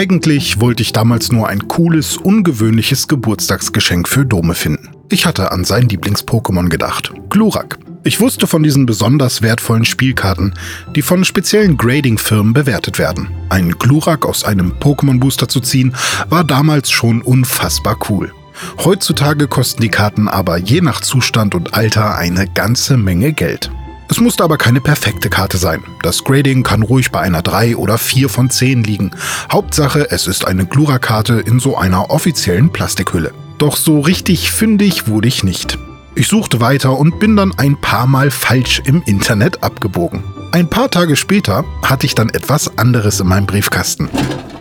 Eigentlich wollte ich damals nur ein cooles, ungewöhnliches Geburtstagsgeschenk für Dome finden. Ich hatte an sein Lieblings-Pokémon gedacht, Glurak. Ich wusste von diesen besonders wertvollen Spielkarten, die von speziellen Grading-Firmen bewertet werden. Einen Glurak aus einem Pokémon-Booster zu ziehen, war damals schon unfassbar cool. Heutzutage kosten die Karten aber je nach Zustand und Alter eine ganze Menge Geld. Es musste aber keine perfekte Karte sein. Das Grading kann ruhig bei einer 3 oder 4 von 10 liegen. Hauptsache, es ist eine Glura-Karte in so einer offiziellen Plastikhülle. Doch so richtig fündig wurde ich nicht. Ich suchte weiter und bin dann ein paar Mal falsch im Internet abgebogen. Ein paar Tage später hatte ich dann etwas anderes in meinem Briefkasten.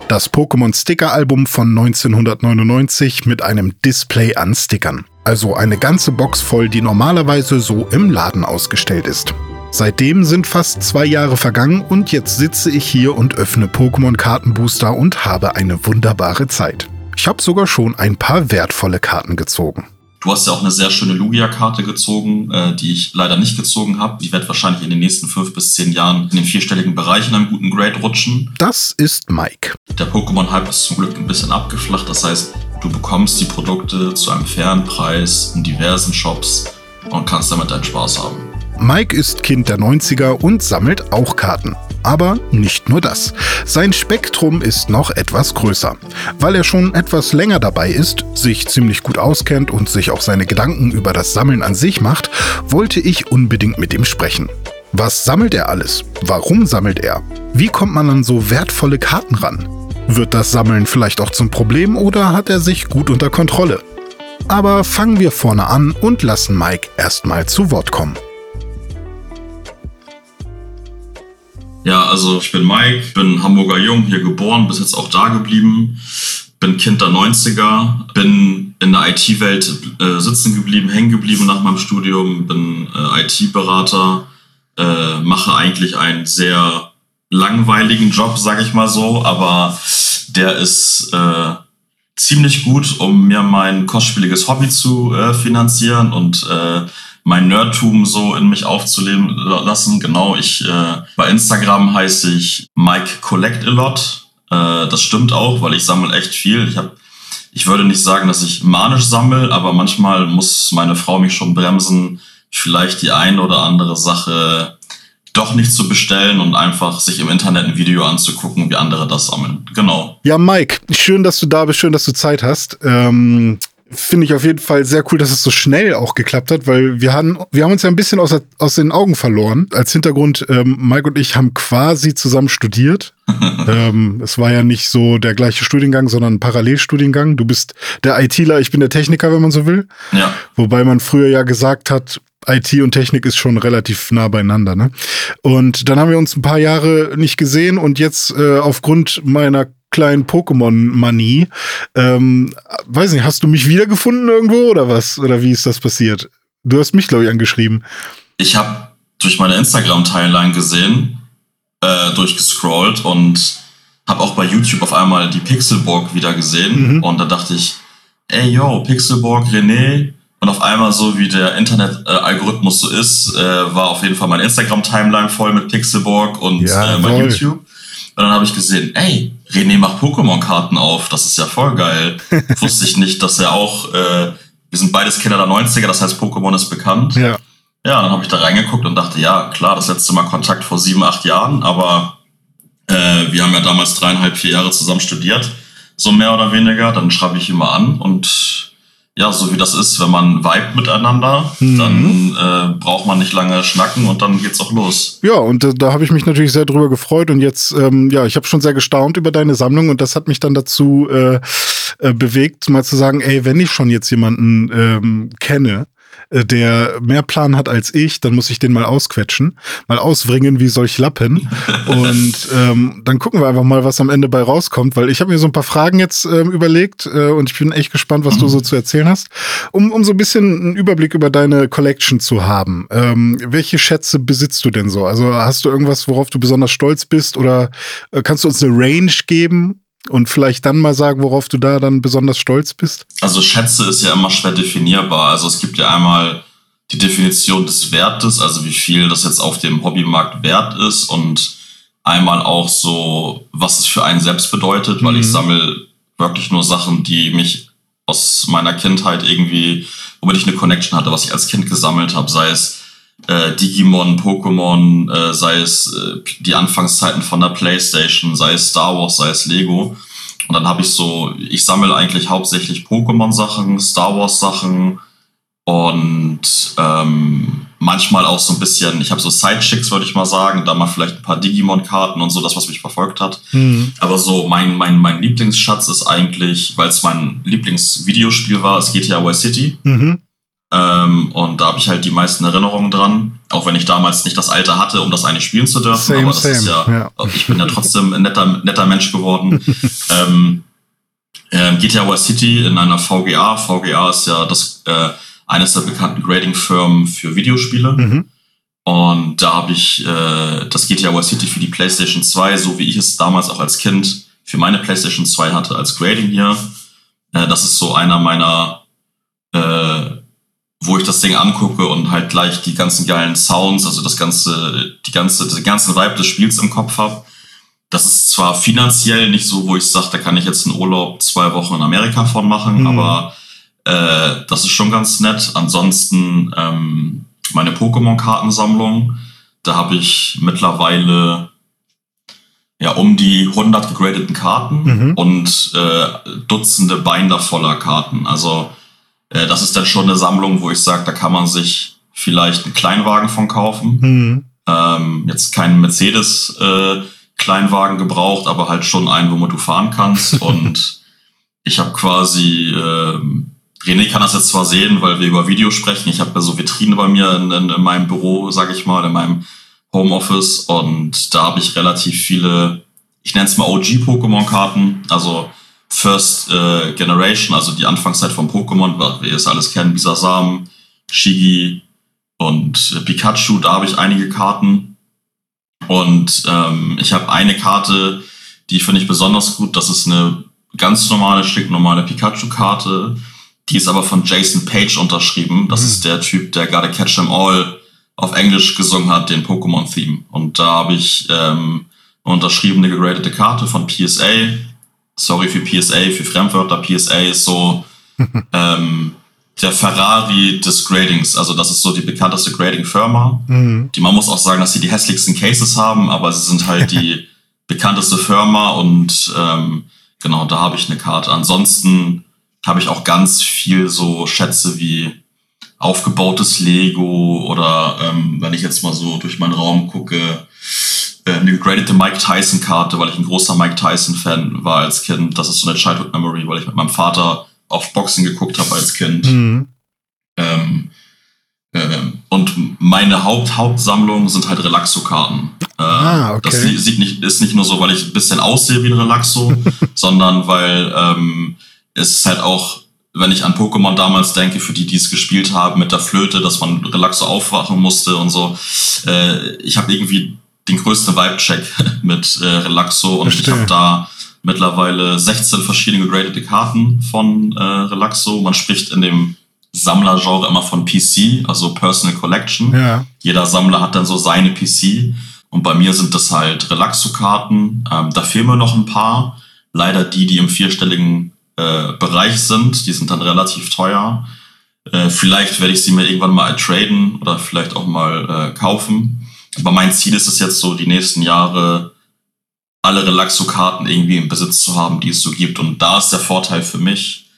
Das Pokémon Sticker Album von 1999 mit einem Display an Stickern. Also eine ganze Box voll, die normalerweise so im Laden ausgestellt ist. Seitdem sind fast zwei Jahre vergangen und jetzt sitze ich hier und öffne Pokémon-Kartenbooster und habe eine wunderbare Zeit. Ich habe sogar schon ein paar wertvolle Karten gezogen. Du hast ja auch eine sehr schöne Lugia-Karte gezogen, äh, die ich leider nicht gezogen habe. Die wird wahrscheinlich in den nächsten fünf bis zehn Jahren in den vierstelligen Bereich in einem guten Grade rutschen. Das ist Mike. Der Pokémon-Hype ist zum Glück ein bisschen abgeflacht. Das heißt, du bekommst die Produkte zu einem fairen Preis in diversen Shops und kannst damit deinen Spaß haben. Mike ist Kind der 90er und sammelt auch Karten. Aber nicht nur das. Sein Spektrum ist noch etwas größer. Weil er schon etwas länger dabei ist, sich ziemlich gut auskennt und sich auch seine Gedanken über das Sammeln an sich macht, wollte ich unbedingt mit ihm sprechen. Was sammelt er alles? Warum sammelt er? Wie kommt man an so wertvolle Karten ran? Wird das Sammeln vielleicht auch zum Problem oder hat er sich gut unter Kontrolle? Aber fangen wir vorne an und lassen Mike erstmal zu Wort kommen. Ja, also ich bin Mike, bin Hamburger Jung, hier geboren, bis jetzt auch da geblieben. Bin Kind der 90er, bin in der IT-Welt äh, sitzen geblieben, hängen geblieben nach meinem Studium, bin äh, IT-Berater, äh, mache eigentlich einen sehr langweiligen Job, sag ich mal so, aber der ist äh, ziemlich gut, um mir mein kostspieliges Hobby zu äh, finanzieren und äh, mein Nerdtum so in mich aufzuleben lassen. Genau, ich äh, bei Instagram heiße ich Mike Collect a Lot. Äh, das stimmt auch, weil ich sammle echt viel. Ich habe ich würde nicht sagen, dass ich manisch sammle, aber manchmal muss meine Frau mich schon bremsen, vielleicht die eine oder andere Sache doch nicht zu bestellen und einfach sich im Internet ein Video anzugucken, wie andere das sammeln. Genau. Ja, Mike, schön, dass du da bist, schön, dass du Zeit hast. Ähm, finde ich auf jeden Fall sehr cool, dass es so schnell auch geklappt hat, weil wir haben, wir haben uns ja ein bisschen aus, aus den Augen verloren. Als Hintergrund, ähm, Mike und ich haben quasi zusammen studiert. ähm, es war ja nicht so der gleiche Studiengang, sondern ein Parallelstudiengang. Du bist der ITler, ich bin der Techniker, wenn man so will. Ja. Wobei man früher ja gesagt hat, IT und Technik ist schon relativ nah beieinander. Ne? Und dann haben wir uns ein paar Jahre nicht gesehen und jetzt äh, aufgrund meiner kleinen Pokémon-Manie. Ähm, weiß nicht, hast du mich wiedergefunden irgendwo oder was? Oder wie ist das passiert? Du hast mich, glaube ich, angeschrieben. Ich habe durch meine Instagram-Timeline gesehen, äh, durchgescrollt und habe auch bei YouTube auf einmal die Pixelborg wieder gesehen. Mhm. Und da dachte ich, ey yo, Pixelborg, René. Und auf einmal, so wie der Internet-Algorithmus so ist, äh, war auf jeden Fall meine Instagram-Timeline voll mit Pixelborg und ja, äh, mein YouTube. Und dann habe ich gesehen, ey, René macht Pokémon-Karten auf. Das ist ja voll geil. Wusste ich nicht, dass er auch, äh, wir sind beides Kinder der 90er, das heißt Pokémon ist bekannt. Ja. Ja, dann habe ich da reingeguckt und dachte, ja, klar, das letzte Mal Kontakt vor sieben, acht Jahren, aber äh, wir haben ja damals dreieinhalb, vier Jahre zusammen studiert, so mehr oder weniger. Dann schreibe ich ihn mal an und ja, so wie das ist, wenn man vibet miteinander, mhm. dann äh, braucht man nicht lange schnacken und dann geht's auch los. Ja, und äh, da habe ich mich natürlich sehr drüber gefreut und jetzt, ähm, ja, ich habe schon sehr gestaunt über deine Sammlung und das hat mich dann dazu äh, äh, bewegt, mal zu sagen, ey, wenn ich schon jetzt jemanden ähm, kenne, der mehr Plan hat als ich, dann muss ich den mal ausquetschen, mal auswringen wie solch Lappen. Und ähm, dann gucken wir einfach mal, was am Ende bei rauskommt, weil ich habe mir so ein paar Fragen jetzt ähm, überlegt äh, und ich bin echt gespannt, was mhm. du so zu erzählen hast, um, um so ein bisschen einen Überblick über deine Collection zu haben. Ähm, welche Schätze besitzt du denn so? Also hast du irgendwas, worauf du besonders stolz bist oder äh, kannst du uns eine Range geben? Und vielleicht dann mal sagen, worauf du da dann besonders stolz bist? Also Schätze ist ja immer schwer definierbar. Also es gibt ja einmal die Definition des Wertes, also wie viel das jetzt auf dem Hobbymarkt wert ist und einmal auch so, was es für einen selbst bedeutet, weil ich Mhm. sammle wirklich nur Sachen, die mich aus meiner Kindheit irgendwie, womit ich eine Connection hatte, was ich als Kind gesammelt habe, sei es äh, Digimon, Pokémon, äh, sei es äh, die Anfangszeiten von der Playstation, sei es Star Wars, sei es Lego. Und dann habe ich so, ich sammle eigentlich hauptsächlich Pokémon-Sachen, Star Wars-Sachen und ähm, manchmal auch so ein bisschen, ich habe so Sidechicks, würde ich mal sagen, da mal vielleicht ein paar Digimon-Karten und so, das, was mich verfolgt hat. Mhm. Aber so mein, mein, mein Lieblingsschatz ist eigentlich, weil es mein Lieblingsvideospiel war, es GTA Vice City. Mhm. Ähm, und da habe ich halt die meisten Erinnerungen dran. Auch wenn ich damals nicht das Alter hatte, um das eigentlich spielen zu dürfen. Same, aber das ist same, ja, ja. ich bin ja trotzdem ein netter, netter Mensch geworden. ähm, ähm, GTA Vice City in einer VGA. VGA ist ja das, äh, eines der bekannten Grading-Firmen für Videospiele. Mhm. Und da habe ich äh, das GTA Vice City für die PlayStation 2, so wie ich es damals auch als Kind für meine PlayStation 2 hatte, als Grading hier. Äh, das ist so einer meiner, äh, wo ich das Ding angucke und halt gleich die ganzen geilen Sounds, also das ganze, die ganze, den ganzen Vibe des Spiels im Kopf habe. Das ist zwar finanziell nicht so, wo ich sage, da kann ich jetzt einen Urlaub zwei Wochen in Amerika von machen, Mhm. aber äh, das ist schon ganz nett. Ansonsten ähm, meine Pokémon-Kartensammlung, da habe ich mittlerweile ja um die 100 gegradeten Karten Mhm. und äh, Dutzende Binder voller Karten. Also äh, das ist dann schon eine Sammlung, wo ich sage, da kann man sich vielleicht einen Kleinwagen von kaufen. Mhm. Ähm, jetzt keinen Mercedes äh, Kleinwagen gebraucht, aber halt schon einen, womit du fahren kannst. und ich habe quasi, ähm, René kann das jetzt zwar sehen, weil wir über Video sprechen. Ich habe ja so Vitrine bei mir in, in, in meinem Büro, sage ich mal, in meinem Homeoffice. Und da habe ich relativ viele, ich nenne es mal OG-Pokémon-Karten, also First äh, Generation, also die Anfangszeit von Pokémon, was wir es alles kennen, Bisasam, Shigi und äh, Pikachu, da habe ich einige Karten. Und ähm, ich habe eine Karte, die finde ich besonders gut. Das ist eine ganz normale, stinknormale Pikachu-Karte. Die ist aber von Jason Page unterschrieben. Das Mhm. ist der Typ, der gerade Catch 'em All auf Englisch gesungen hat, den Pokémon-Theme. Und da habe ich ähm, eine unterschriebene, gegradete Karte von PSA. Sorry für PSA, für Fremdwörter. PSA ist so ähm, der Ferrari des Gradings. Also das ist so die bekannteste Grading-Firma. Mhm. Die, man muss auch sagen, dass sie die hässlichsten Cases haben, aber sie sind halt die bekannteste Firma und ähm, genau, da habe ich eine Karte. Ansonsten habe ich auch ganz viel so Schätze wie aufgebautes Lego oder ähm, wenn ich jetzt mal so durch meinen Raum gucke, eine gegradete Mike Tyson Karte, weil ich ein großer Mike Tyson Fan war als Kind. Das ist so eine Childhood Memory, weil ich mit meinem Vater auf Boxen geguckt habe als Kind. Mhm. Ähm, ähm, und meine Haupt Hauptsammlung sind halt Relaxo-Karten. Äh, Ah, okay. Das sieht nicht, ist nicht nur so, weil ich ein bisschen aussehe wie ein Relaxo, sondern weil ähm, es ist halt auch, wenn ich an Pokémon damals denke, für die, die es gespielt haben, mit der Flöte, dass man Relaxo aufwachen musste und so. Äh, ich habe irgendwie den größten Vibe-Check mit äh, Relaxo und ich Verstehe. habe da mittlerweile 16 verschiedene gegradete Karten von äh, Relaxo. Man spricht in dem Sammlergenre immer von PC, also Personal Collection. Ja. Jeder Sammler hat dann so seine PC. Und bei mir sind das halt Relaxo-Karten. Ähm, da fehlen mir noch ein paar. Leider die, die im vierstelligen äh, Bereich sind. Die sind dann relativ teuer. Äh, vielleicht werde ich sie mir irgendwann mal traden oder vielleicht auch mal äh, kaufen. Aber mein Ziel ist es jetzt so, die nächsten Jahre alle Relaxo-Karten irgendwie im Besitz zu haben, die es so gibt. Und da ist der Vorteil für mich,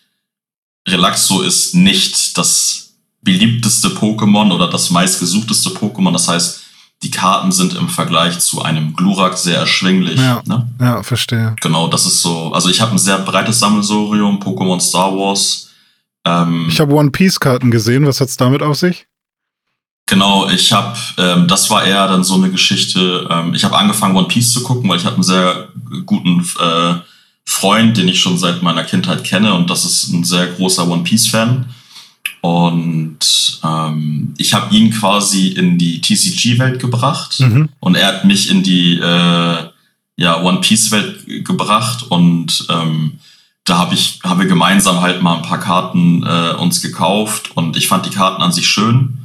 Relaxo ist nicht das beliebteste Pokémon oder das meistgesuchteste Pokémon. Das heißt, die Karten sind im Vergleich zu einem Glurak sehr erschwinglich. Ja. Ne? Ja, verstehe. Genau, das ist so. Also ich habe ein sehr breites Sammelsurium, Pokémon Star Wars. Ähm, Ich habe One Piece Karten gesehen. Was hat's damit auf sich? Genau, ich habe, ähm, das war eher dann so eine Geschichte. Ähm, ich habe angefangen One Piece zu gucken, weil ich habe einen sehr guten äh, Freund, den ich schon seit meiner Kindheit kenne und das ist ein sehr großer One Piece Fan. Und ähm, ich habe ihn quasi in die TCG-Welt gebracht Mhm. und er hat mich in die äh, ja, One Piece-Welt gebracht und ähm, da habe ich haben wir gemeinsam halt mal ein paar Karten äh, uns gekauft und ich fand die Karten an sich schön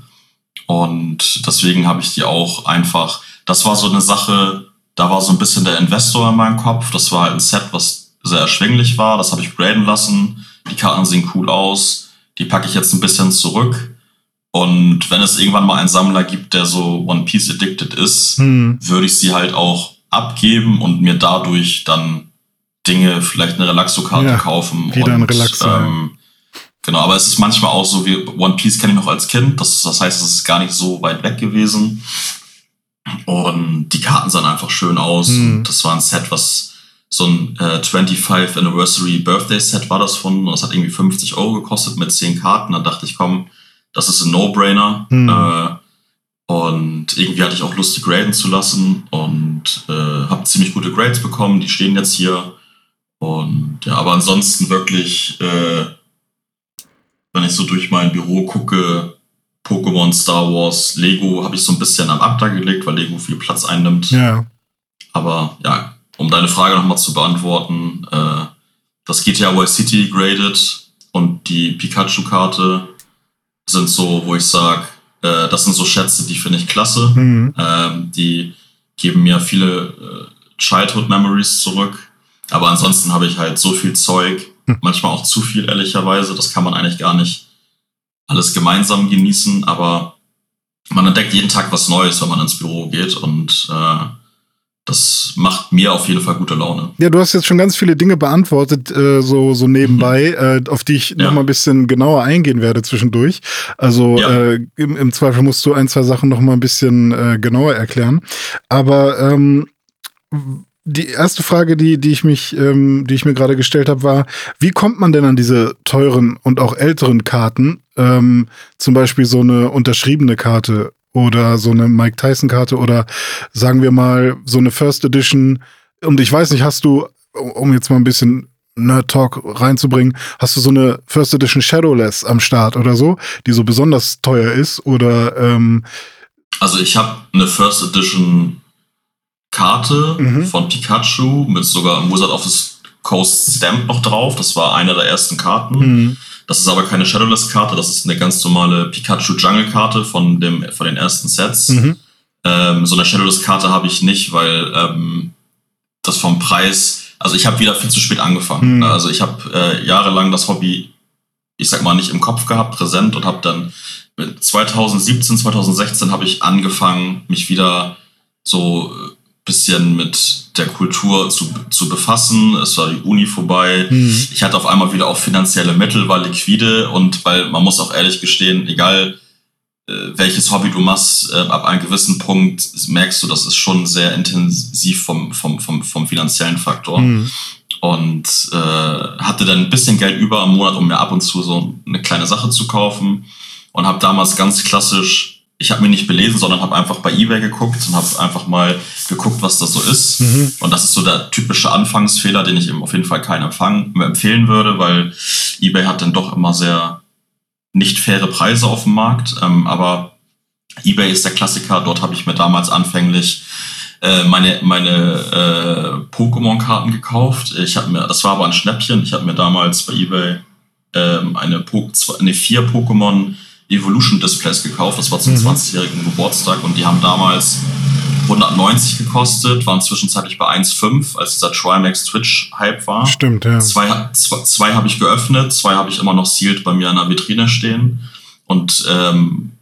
und deswegen habe ich die auch einfach. Das war so eine Sache, da war so ein bisschen der Investor in meinem Kopf. Das war halt ein Set, was sehr erschwinglich war. Das habe ich graden lassen. Die Karten sehen cool aus. Die packe ich jetzt ein bisschen zurück. Und wenn es irgendwann mal einen Sammler gibt, der so One Piece addicted ist, hm. würde ich sie halt auch abgeben und mir dadurch dann Dinge, vielleicht eine Relaxo-Karte ja, kaufen. Wieder und, ein Relaxo. Ähm, genau, aber es ist manchmal auch so wie One Piece kenne ich noch als Kind. Das, das heißt, es ist gar nicht so weit weg gewesen. Und die Karten sahen einfach schön aus. Mhm. das war ein Set, was so ein äh, 25 Anniversary Birthday Set war das von. Das hat irgendwie 50 Euro gekostet mit 10 Karten. Da dachte ich, komm, das ist ein No-Brainer. Mhm. Äh, und irgendwie hatte ich auch Lust, die graden zu lassen und äh, habe ziemlich gute Grades bekommen. Die stehen jetzt hier. Und ja, aber ansonsten wirklich, äh, wenn ich so durch mein Büro gucke, Pokémon, Star Wars, Lego habe ich so ein bisschen am Abda gelegt, weil Lego viel Platz einnimmt. Ja. Aber ja, um deine Frage nochmal zu beantworten, äh, das GTA Vice City graded und die Pikachu-Karte sind so, wo ich sage, äh, das sind so Schätze, die finde ich klasse. Mhm. Ähm, die geben mir viele äh, Childhood Memories zurück. Aber ansonsten habe ich halt so viel Zeug, manchmal auch zu viel, ehrlicherweise. Das kann man eigentlich gar nicht alles gemeinsam genießen, aber man entdeckt jeden Tag was Neues, wenn man ins Büro geht und äh, das macht mir auf jeden Fall gute Laune. Ja, du hast jetzt schon ganz viele Dinge beantwortet, äh, so, so nebenbei, mhm. äh, auf die ich ja. noch mal ein bisschen genauer eingehen werde zwischendurch. Also ja. äh, im, im Zweifel musst du ein, zwei Sachen noch mal ein bisschen äh, genauer erklären. Aber ähm, die erste Frage, die, die ich mich, ähm, die ich mir gerade gestellt habe, war, wie kommt man denn an diese teuren und auch älteren Karten? Ähm, zum Beispiel so eine unterschriebene Karte oder so eine Mike Tyson Karte oder sagen wir mal so eine First Edition. Und ich weiß nicht, hast du, um jetzt mal ein bisschen Nerd Talk reinzubringen, hast du so eine First Edition Shadowless am Start oder so, die so besonders teuer ist oder? Ähm also ich habe eine First Edition Karte mhm. von Pikachu mit sogar Wizard of the Coast Stamp noch drauf. Das war eine der ersten Karten. Mhm. Das ist aber keine Shadowless-Karte, das ist eine ganz normale Pikachu Jungle-Karte von, dem, von den ersten Sets. Mhm. Ähm, so eine Shadowless-Karte habe ich nicht, weil ähm, das vom Preis, also ich habe wieder viel zu spät angefangen. Mhm. Also ich habe äh, jahrelang das Hobby, ich sag mal, nicht im Kopf gehabt, präsent und habe dann mit 2017, 2016 habe ich angefangen, mich wieder so bisschen mit der Kultur zu, zu befassen. Es war die Uni vorbei. Mhm. Ich hatte auf einmal wieder auch finanzielle Mittel, war liquide und weil man muss auch ehrlich gestehen, egal äh, welches Hobby du machst, äh, ab einem gewissen Punkt merkst du, das ist schon sehr intensiv vom, vom, vom, vom finanziellen Faktor. Mhm. Und äh, hatte dann ein bisschen Geld über am Monat, um mir ab und zu so eine kleine Sache zu kaufen. Und habe damals ganz klassisch ich habe mir nicht belesen, sondern habe einfach bei eBay geguckt und habe einfach mal geguckt, was das so ist. Mhm. Und das ist so der typische Anfangsfehler, den ich eben auf jeden Fall keinen Empfang, empfehlen würde, weil eBay hat dann doch immer sehr nicht faire Preise auf dem Markt. Ähm, aber eBay ist der Klassiker. Dort habe ich mir damals anfänglich äh, meine meine äh, Pokémon-Karten gekauft. Ich habe mir, das war aber ein Schnäppchen. Ich habe mir damals bei eBay ähm, eine, po eine vier Pokémon Evolution Displays gekauft. Das war zum mhm. 20-jährigen Geburtstag und die haben damals 190 gekostet, waren zwischenzeitlich bei 1,5, als dieser Trimax Twitch-Hype war. Stimmt, ja. Zwei, zwei, zwei habe ich geöffnet, zwei habe ich immer noch sealed bei mir in der Vitrine stehen. Und ähm,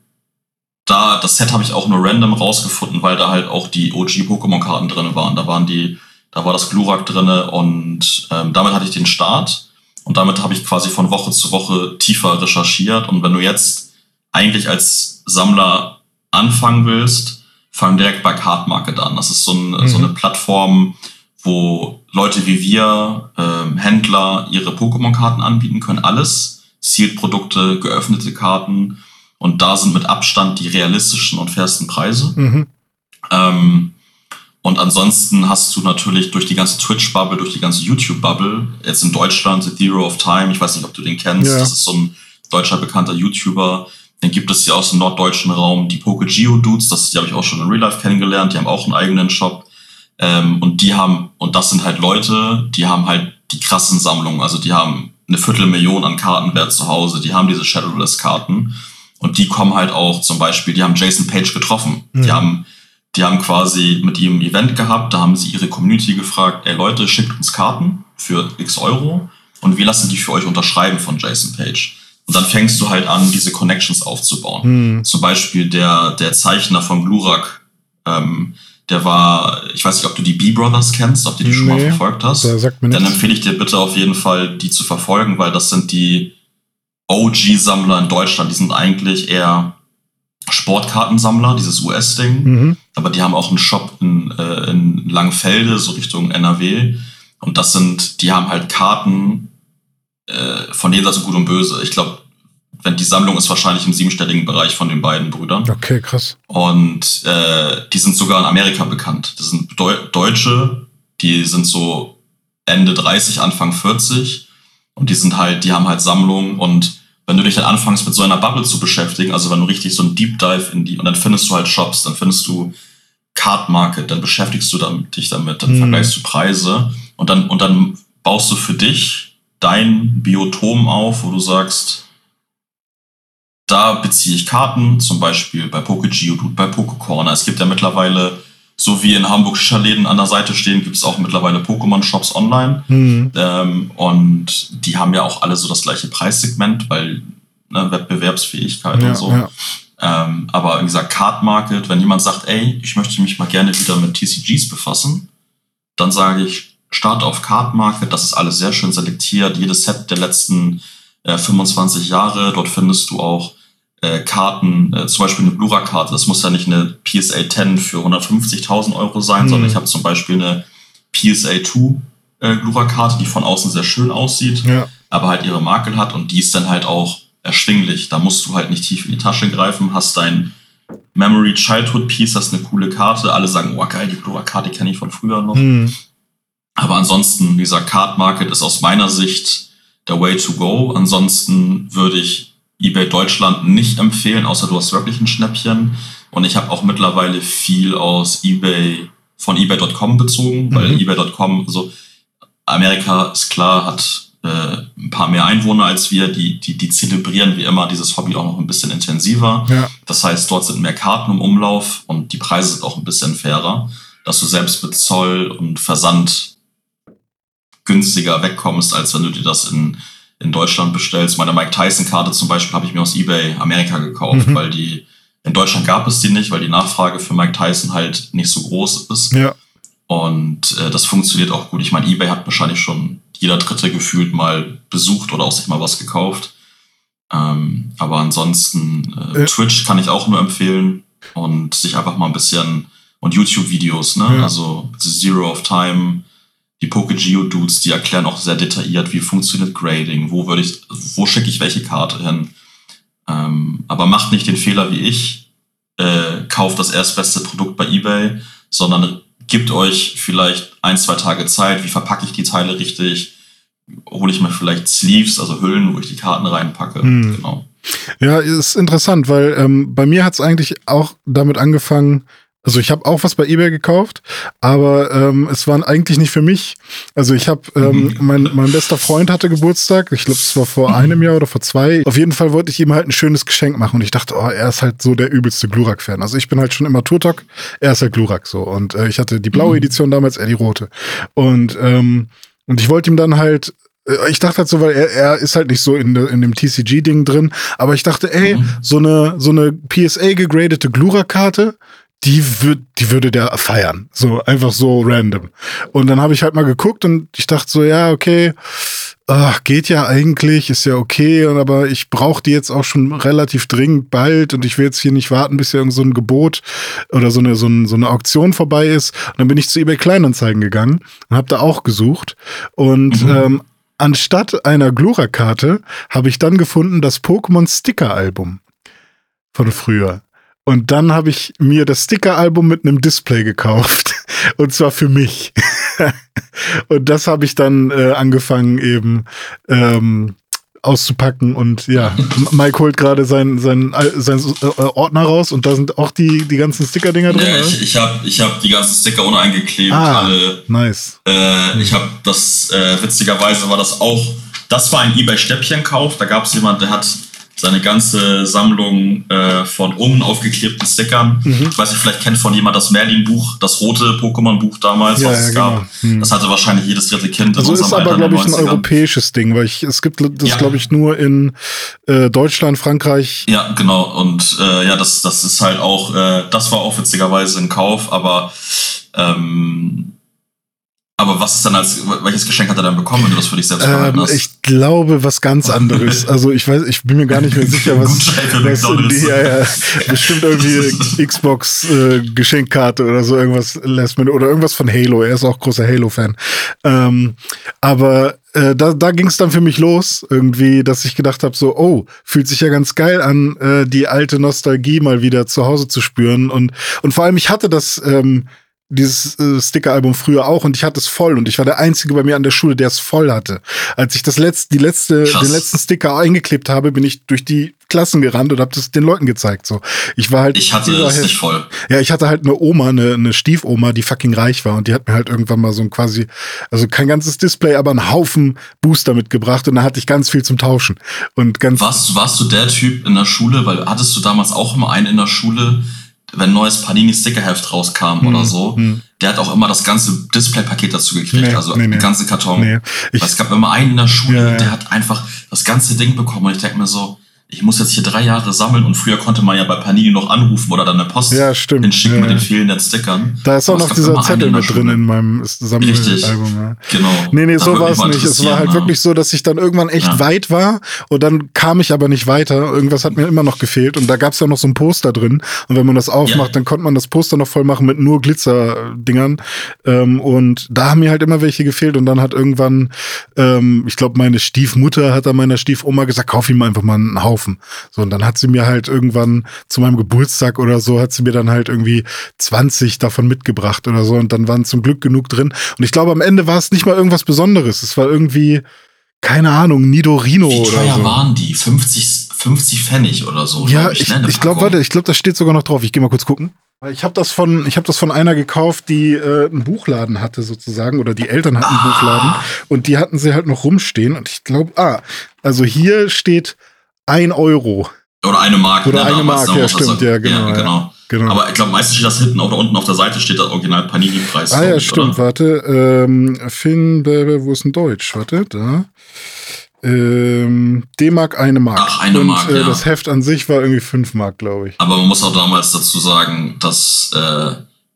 da, das Set habe ich auch nur random rausgefunden, weil da halt auch die OG-Pokémon-Karten drin waren. Da waren die, da war das Glurak drin und ähm, damit hatte ich den Start. Und damit habe ich quasi von Woche zu Woche tiefer recherchiert. Und wenn du jetzt eigentlich als Sammler anfangen willst, fang direkt bei Card Market an. Das ist so, ein, mhm. so eine Plattform, wo Leute wie wir, ähm, Händler, ihre Pokémon-Karten anbieten können. Alles. Sealed-Produkte, geöffnete Karten. Und da sind mit Abstand die realistischen und fairsten Preise. Mhm. Ähm, und ansonsten hast du natürlich durch die ganze Twitch-Bubble, durch die ganze YouTube-Bubble, jetzt in Deutschland, The Zero of Time, ich weiß nicht, ob du den kennst, ja. das ist so ein deutscher bekannter YouTuber, dann gibt es hier aus dem norddeutschen Raum die Pokegeo Dudes, das die habe ich auch schon in Real Life kennengelernt, die haben auch einen eigenen Shop. Ähm, und die haben, und das sind halt Leute, die haben halt die krassen Sammlungen, also die haben eine Viertelmillion an Kartenwert zu Hause, die haben diese Shadowless-Karten und die kommen halt auch zum Beispiel, die haben Jason Page getroffen, mhm. die haben die haben quasi mit ihm ein Event gehabt, da haben sie ihre Community gefragt, ey Leute, schickt uns Karten für x Euro und wir lassen die für euch unterschreiben von Jason Page. Und dann fängst du halt an, diese Connections aufzubauen. Hm. Zum Beispiel der, der Zeichner von Glurak, ähm, der war, ich weiß nicht, ob du die B-Brothers kennst, ob du die schon mal Nee, verfolgt hast. sagt mir Dann empfehle ich dir bitte auf jeden Fall, die zu verfolgen, weil das sind die OG-Sammler in Deutschland. Die sind eigentlich eher Sportkartensammler, dieses US-Ding. Mhm. Aber die haben auch einen Shop in, äh, in Langfelde, so Richtung NRW. Und das sind, die haben halt Karten äh, von jenseits und gut und böse. Ich glaube, wenn die Sammlung ist wahrscheinlich im siebenstelligen Bereich von den beiden Brüdern. Okay, krass. Und äh, die sind sogar in Amerika bekannt. Das sind Deu Deutsche, die sind so Ende 30, Anfang 40. Und die sind halt, die haben halt Sammlungen. Und wenn du dich dann anfängst mit so einer Bubble zu beschäftigen, also wenn du richtig so ein Deep Dive in die, und dann findest du halt Shops, dann findest du Card Market, dann beschäftigst du damit, dich damit, dann Mhm. vergleichst du Preise und dann, und dann baust du für dich dein Biotom auf, wo du sagst, da beziehe ich Karten, zum Beispiel bei PokeGeodude, bei PokeCorner. Es gibt ja mittlerweile, so wie in Hamburg Shisha-Läden an der Seite stehen, gibt es auch mittlerweile Pokémon-Shops online. Mhm. Ähm, und die haben ja auch alle so das gleiche Preissegment, weil ne, Wettbewerbsfähigkeit Ja, und so. ja. Ähm, aber wie gesagt, Card Market, wenn jemand sagt, ey, ich möchte mich mal gerne wieder mit TCGs befassen, dann sage ich, start auf Card Market, das ist alles sehr schön selektiert, jedes Set der letzten äh, 25 Jahre, dort findest du auch äh, Karten, äh, zum Beispiel eine Blura-Karte, das muss ja nicht eine PSA 10 für 150.000 Euro sein, Mhm. sondern ich habe zum Beispiel eine PSA 2 äh, Glura-Karte, die von außen sehr schön aussieht, Ja. aber halt ihre Makel hat und die ist dann halt auch erschwinglich. Da musst du halt nicht tief in die Tasche greifen, hast dein Memory Childhood Piece, das ist eine coole Karte. Alle sagen, oh geil, die Glura-Karte kenne ich von früher noch. Mhm. Aber ansonsten, dieser Card Market ist aus meiner Sicht der Way to go. Ansonsten würde ich eBay Deutschland nicht empfehlen, außer du hast wirklich ein Schnäppchen. Und ich habe auch mittlerweile viel aus eBay, von eBay.com bezogen, weil Mhm. eBay.com, also Amerika ist klar, hat äh, ein paar mehr Einwohner als wir, die, die, die zelebrieren wie immer dieses Hobby auch noch ein bisschen intensiver. Ja. Das heißt, dort sind mehr Karten im Umlauf und die Preise sind auch ein bisschen fairer, dass du selbst mit Zoll und Versand günstiger wegkommst, als wenn du dir das in, in Deutschland bestellst. Meine Mike Tyson-Karte zum Beispiel habe ich mir aus eBay Amerika gekauft, Mhm. weil die in Deutschland gab es die nicht, weil die Nachfrage für Mike Tyson halt nicht so groß ist. Ja. Und äh, das funktioniert auch gut. Ich meine, eBay hat wahrscheinlich schon jeder Dritte gefühlt mal besucht oder auch sich mal was gekauft. Ähm, aber ansonsten, äh, Äh. Twitch kann ich auch nur empfehlen und sich einfach mal ein bisschen und YouTube-Videos, ne? Ja. Also Zero of Time, die PokeGeo-Dudes, die erklären auch sehr detailliert, wie funktioniert Grading, wo würde ich, wo schicke ich welche Karte hin. Ähm, aber macht nicht den Fehler wie ich, äh, kauft das erstbeste Produkt bei eBay, sondern gibt euch vielleicht ein, zwei Tage Zeit, wie verpacke ich die Teile richtig, hole ich mir vielleicht Sleeves, also Hüllen, wo ich die Karten reinpacke. Hm. Genau. Ja, ist interessant, weil ähm, bei mir hat es eigentlich auch damit angefangen. Also ich habe auch was bei eBay gekauft, aber ähm, es waren eigentlich nicht für mich. Also ich habe, ähm, Mhm. mein, mein bester Freund hatte Geburtstag. Ich glaube, es war vor Mhm. einem Jahr oder vor zwei. Auf jeden Fall wollte ich ihm halt ein schönes Geschenk machen und ich dachte, oh, er ist halt so der übelste Glurak-Fan. Also ich bin halt schon immer Turtok, er ist halt Glurak so. Und äh, ich hatte die blaue Mhm. Edition damals, er die rote. Und ähm, und ich wollte ihm dann halt äh, ich dachte halt so, weil er, er ist halt nicht so in, de, in dem TCG-Ding drin, aber ich dachte, ey, Mhm. so eine, so eine PSA gegradete Glura-Karte, die, würd, die würde der feiern. So, einfach so random. Und dann habe ich halt mal geguckt und ich dachte so, ja, okay, ach, geht ja eigentlich, ist ja okay, und aber ich brauche die jetzt auch schon relativ dringend bald und ich will jetzt hier nicht warten, bis hier irgend so ein Gebot oder so eine, so, ein, so eine Auktion vorbei ist. Und dann bin ich zu eBay Kleinanzeigen gegangen und habe da auch gesucht. Und Mhm. ähm, anstatt einer Glura-Karte habe ich dann gefunden das Pokémon Sticker-Album von früher. Und dann habe ich mir das Sticker-Album mit einem Display gekauft. Und zwar für mich. und das habe ich dann äh, angefangen eben ähm, auszupacken. Und ja, Mike holt gerade seinen sein, sein, äh, Ordner raus und da sind auch die, die ganzen Sticker-Dinger drin. Ja, ich ich habe ich hab die ganzen Sticker ohne eingeklebt, Ah. alle nice. Äh, ich habe das, äh, witzigerweise war das auch, das war ein Ebay-Stäbchenkauf. Da gab es jemand, der hat seine ganze Sammlung äh, von oben aufgeklebten Stickern. Mhm. Ich weiß nicht, vielleicht kennt von jemand das Merlin-Buch, das rote Pokémon-Buch damals, ja, was ja, es genau. gab. Mhm. Das hatte wahrscheinlich jedes dritte Kind. Also ist aber, glaube ich, ein europäisches Ding, weil ich, es gibt das, ja. glaube ich, nur in äh, Deutschland, Frankreich. Ja, genau. Und äh, ja, das, das ist halt auch, äh, das war auch witzigerweise in Kauf, aber ähm, aber was ist dann als, welches Geschenk hat er dann bekommen, wenn du das für dich selbst ähm, hast? Ich glaube, was ganz anderes. also ich weiß, ich bin mir gar nicht mehr sicher, was, was die, ja, ja, bestimmt irgendwie Xbox äh, Geschenkkarte oder so irgendwas lässt man oder irgendwas von Halo. Er ist auch großer Halo-Fan. Ähm, aber äh, da, da ging es dann für mich los, irgendwie, dass ich gedacht habe, so, oh, fühlt sich ja ganz geil an, äh, die alte Nostalgie mal wieder zu Hause zu spüren. Und, und vor allem, ich hatte das ähm, dieses äh, Sticker-Album früher auch und ich hatte es voll und ich war der Einzige bei mir an der Schule, der es voll hatte. Als ich das letzte, die letzte, Krass. den letzten Sticker eingeklebt habe, bin ich durch die Klassen gerannt und habe das den Leuten gezeigt. So, ich war halt. Ich hatte es nicht voll. Ja, ich hatte halt eine Oma, eine, eine Stiefoma, die fucking reich war und die hat mir halt irgendwann mal so ein quasi, also kein ganzes Display, aber einen Haufen Booster mitgebracht und da hatte ich ganz viel zum Tauschen und ganz. Warst, warst du der Typ in der Schule, weil hattest du damals auch immer einen in der Schule? Wenn ein neues Panini-Stickerheft rauskam hm, oder so, hm. der hat auch immer das ganze Display-Paket dazu gekriegt, nee, also nee, nee. ganze Karton. Nee. Ich, es gab immer einen in der Schule, ja, der hat einfach das ganze Ding bekommen und ich denke mir so, ich muss jetzt hier drei Jahre sammeln und früher konnte man ja bei Panini noch anrufen oder dann eine Post ja, hinschicken ja, mit den fehlenden Stickern. Da ist auch noch dieser Zettel mit drin in meinem Sammelalbum. Ja. Genau. Nee, nee, so war es nicht. Es war halt ja. wirklich so, dass ich dann irgendwann echt weit war und dann kam ich aber nicht weiter. Irgendwas hat mir immer noch gefehlt und da gab es ja noch so ein Poster drin und wenn man das aufmacht, dann konnte man das Poster noch voll machen mit nur Glitzerdingern ähm, und da haben mir halt immer welche gefehlt und dann hat irgendwann, ähm, ich glaube, meine Stiefmutter hat dann meiner Stiefoma gesagt, kauf ihm einfach mal einen Haufen kaufen. So, und dann hat sie mir halt irgendwann zu meinem Geburtstag oder so, hat sie mir dann halt irgendwie 20 davon mitgebracht oder so. Und dann waren zum Glück genug drin. Und ich glaube, am Ende war es nicht mal irgendwas Besonderes. Es war irgendwie, keine Ahnung, Nidorino Wie oder teuer so. waren die? 50, 50 Pfennig oder so. Ja, ich, ich, ich glaube, warte, ich glaube, das steht sogar noch drauf. Ich gehe mal kurz gucken. Ich habe das von, ich habe das von einer gekauft, die äh, einen Buchladen hatte sozusagen, oder die Eltern hatten ah. einen Buchladen und die hatten sie halt noch rumstehen. Und ich glaube, ah, also hier steht ein Euro. Oder eine Mark. Oder ne, eine Mark, ja, stimmt, ja, genau. Ja, genau. Genau. Aber ich glaube, meistens steht das hinten oder unten auf der Seite steht der Original Panini-Preis. Ah ja, stimmt, oder? warte. Ähm, Finn, wo ist denn Deutsch? Warte, da. Ähm, D-Mark eine Mark. Ach, eine Und, Mark. Äh, ja. Das Heft an sich war irgendwie fünf Mark, glaube ich. Aber man muss auch damals dazu sagen, dass äh,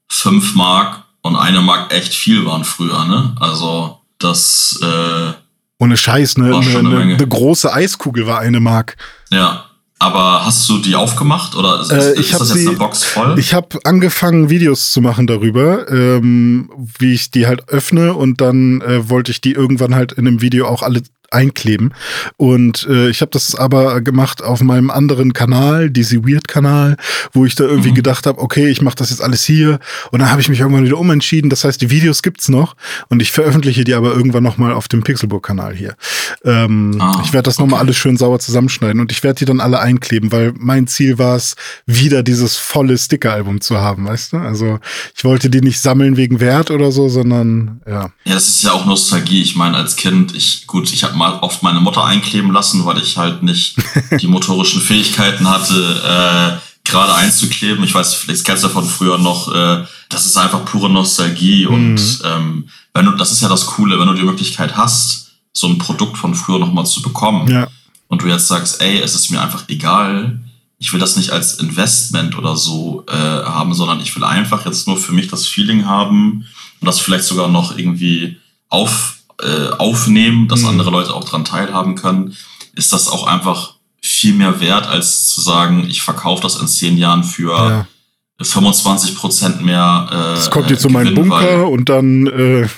fünf Mark und eine Mark echt viel waren früher, ne? Also das äh, ohne Scheiß, ne, eine, eine, eine, große Eiskugel war eine Mark. Ja. Aber hast du die aufgemacht oder ist, äh, ist das jetzt sie, eine Box voll? Ich habe angefangen, Videos zu machen darüber, ähm, wie ich die halt öffne und dann äh, wollte ich die irgendwann halt in einem Video auch alle einkleben. Und äh, ich habe das aber gemacht auf meinem anderen Kanal, DC Weird Kanal, wo ich da irgendwie mhm. gedacht habe, okay, ich mache das jetzt alles hier. Und dann habe ich mich irgendwann wieder umentschieden. Das heißt, die Videos gibt's noch und ich veröffentliche die aber irgendwann noch mal auf dem Pixelbook Kanal hier. Ähm, ah, ich werde das okay. noch mal alles schön sauber zusammenschneiden und ich werde die dann alle einkleben, weil mein Ziel war es, wieder dieses volle Sticker-Album zu haben, weißt du? Also ich wollte die nicht sammeln wegen Wert oder so, sondern ja. Ja, das ist ja auch Nostalgie. Ich meine, als Kind, ich gut, ich habe mal oft meine Mutter einkleben lassen, weil ich halt nicht die motorischen Fähigkeiten hatte, äh, gerade einzukleben. Ich weiß, vielleicht kennst du davon früher noch, äh, das ist einfach pure Nostalgie. Mhm. Und ähm, wenn du, das ist ja das Coole, wenn du die Möglichkeit hast, so ein Produkt von früher nochmal zu bekommen ja. und du jetzt sagst, ey, es ist mir einfach egal, ich will das nicht als Investment oder so äh, haben, sondern ich will einfach jetzt nur für mich das Feeling haben und das vielleicht sogar noch irgendwie auf äh, aufnehmen, dass mhm. andere Leute auch dran teilhaben können, ist das auch einfach viel mehr wert, als zu sagen, ich verkaufe das in zehn Jahren für ja. 25 Prozent mehr. Äh, das kommt jetzt zu meinem Bunker und dann äh,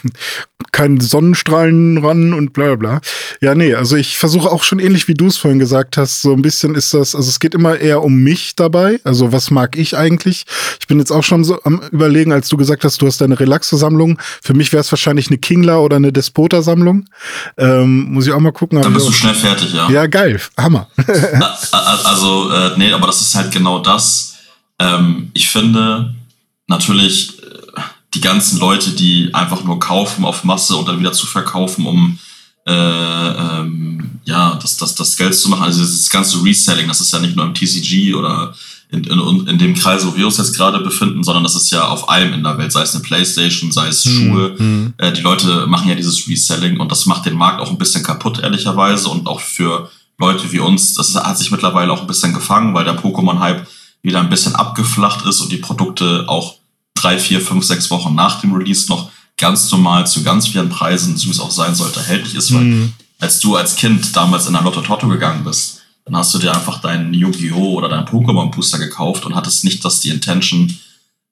kein Sonnenstrahlen ran und bla bla. Ja, nee, also ich versuche auch schon ähnlich wie du es vorhin gesagt hast, so ein bisschen ist das, also es geht immer eher um mich dabei. Also was mag ich eigentlich? Ich bin jetzt auch schon so am überlegen, als du gesagt hast, du hast deine Relaxo-Sammlung. Für mich wäre es wahrscheinlich eine Kingler oder eine Despota-Sammlung. Ähm, muss ich auch mal gucken. Dann bist du schnell fertig, ja. Ja, geil. Hammer. also, äh, nee, aber das ist halt genau das ähm, ich finde natürlich äh, die ganzen Leute, die einfach nur kaufen auf Masse und dann wieder zu verkaufen, um äh, ähm, ja, das, das, das Geld zu machen. Also das ganze Reselling, das ist ja nicht nur im TCG oder in, in, in dem Kreis, wo wir uns jetzt gerade befinden, sondern das ist ja auf allem in der Welt, sei es eine Playstation, sei es Schuhe. Mhm. Äh, die Leute machen ja dieses Reselling und das macht den Markt auch ein bisschen kaputt, ehrlicherweise. Und auch für Leute wie uns, das hat sich mittlerweile auch ein bisschen gefangen, weil der Pokémon-Hype wieder ein bisschen abgeflacht ist und die Produkte auch drei, vier, fünf, sechs Wochen nach dem Release noch ganz normal zu ganz vielen Preisen, so wie es auch sein sollte, erhältlich ist. Weil mhm. als du als Kind damals in ein Lotto Totto gegangen bist, dann hast du dir einfach deinen Yu-Gi-Oh! oder deinen Pokémon-Booster gekauft und hattest nicht das die Intention,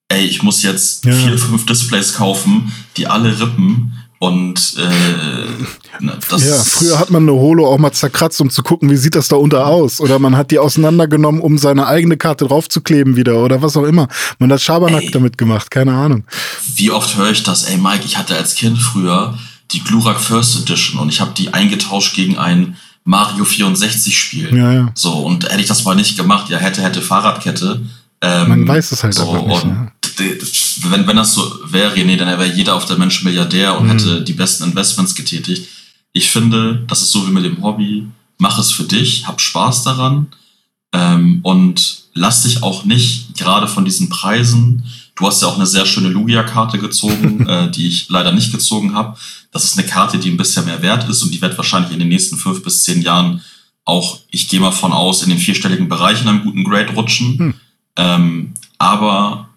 ey, ich muss jetzt ja. vier, fünf Displays kaufen, die alle rippen und äh, das ja, früher hat man eine Holo auch mal zerkratzt, um zu gucken, wie sieht das da unter aus. Oder man hat die auseinandergenommen, um seine eigene Karte draufzukleben wieder oder was auch immer. Man hat Schabernack ey, damit gemacht, keine Ahnung. Wie oft höre ich das? Ey, Mike, ich hatte als Kind früher die Glurak First Edition und ich habe die eingetauscht gegen ein Mario 64 Spiel. Ja, ja. So, und hätte ich das mal nicht gemacht, ja, hätte, hätte Fahrradkette. Ähm, Man weiß es halt so, einfach nicht. Ne? Wenn, wenn das so wäre, nee, dann wäre jeder auf der Mensch Milliardär und mhm. hätte die besten Investments getätigt. Ich finde, das ist so wie mit dem Hobby. Mach es für dich, hab Spaß daran ähm, und lass dich auch nicht gerade von diesen Preisen. Du hast ja auch eine sehr schöne Lugia-Karte gezogen, äh, die ich leider nicht gezogen habe. Das ist eine Karte, die ein bisschen mehr wert ist und die wird wahrscheinlich in den nächsten fünf bis zehn Jahren auch, ich gehe mal von aus, in den vierstelligen Bereich in einem guten Grade rutschen. Hm. Ähm, aber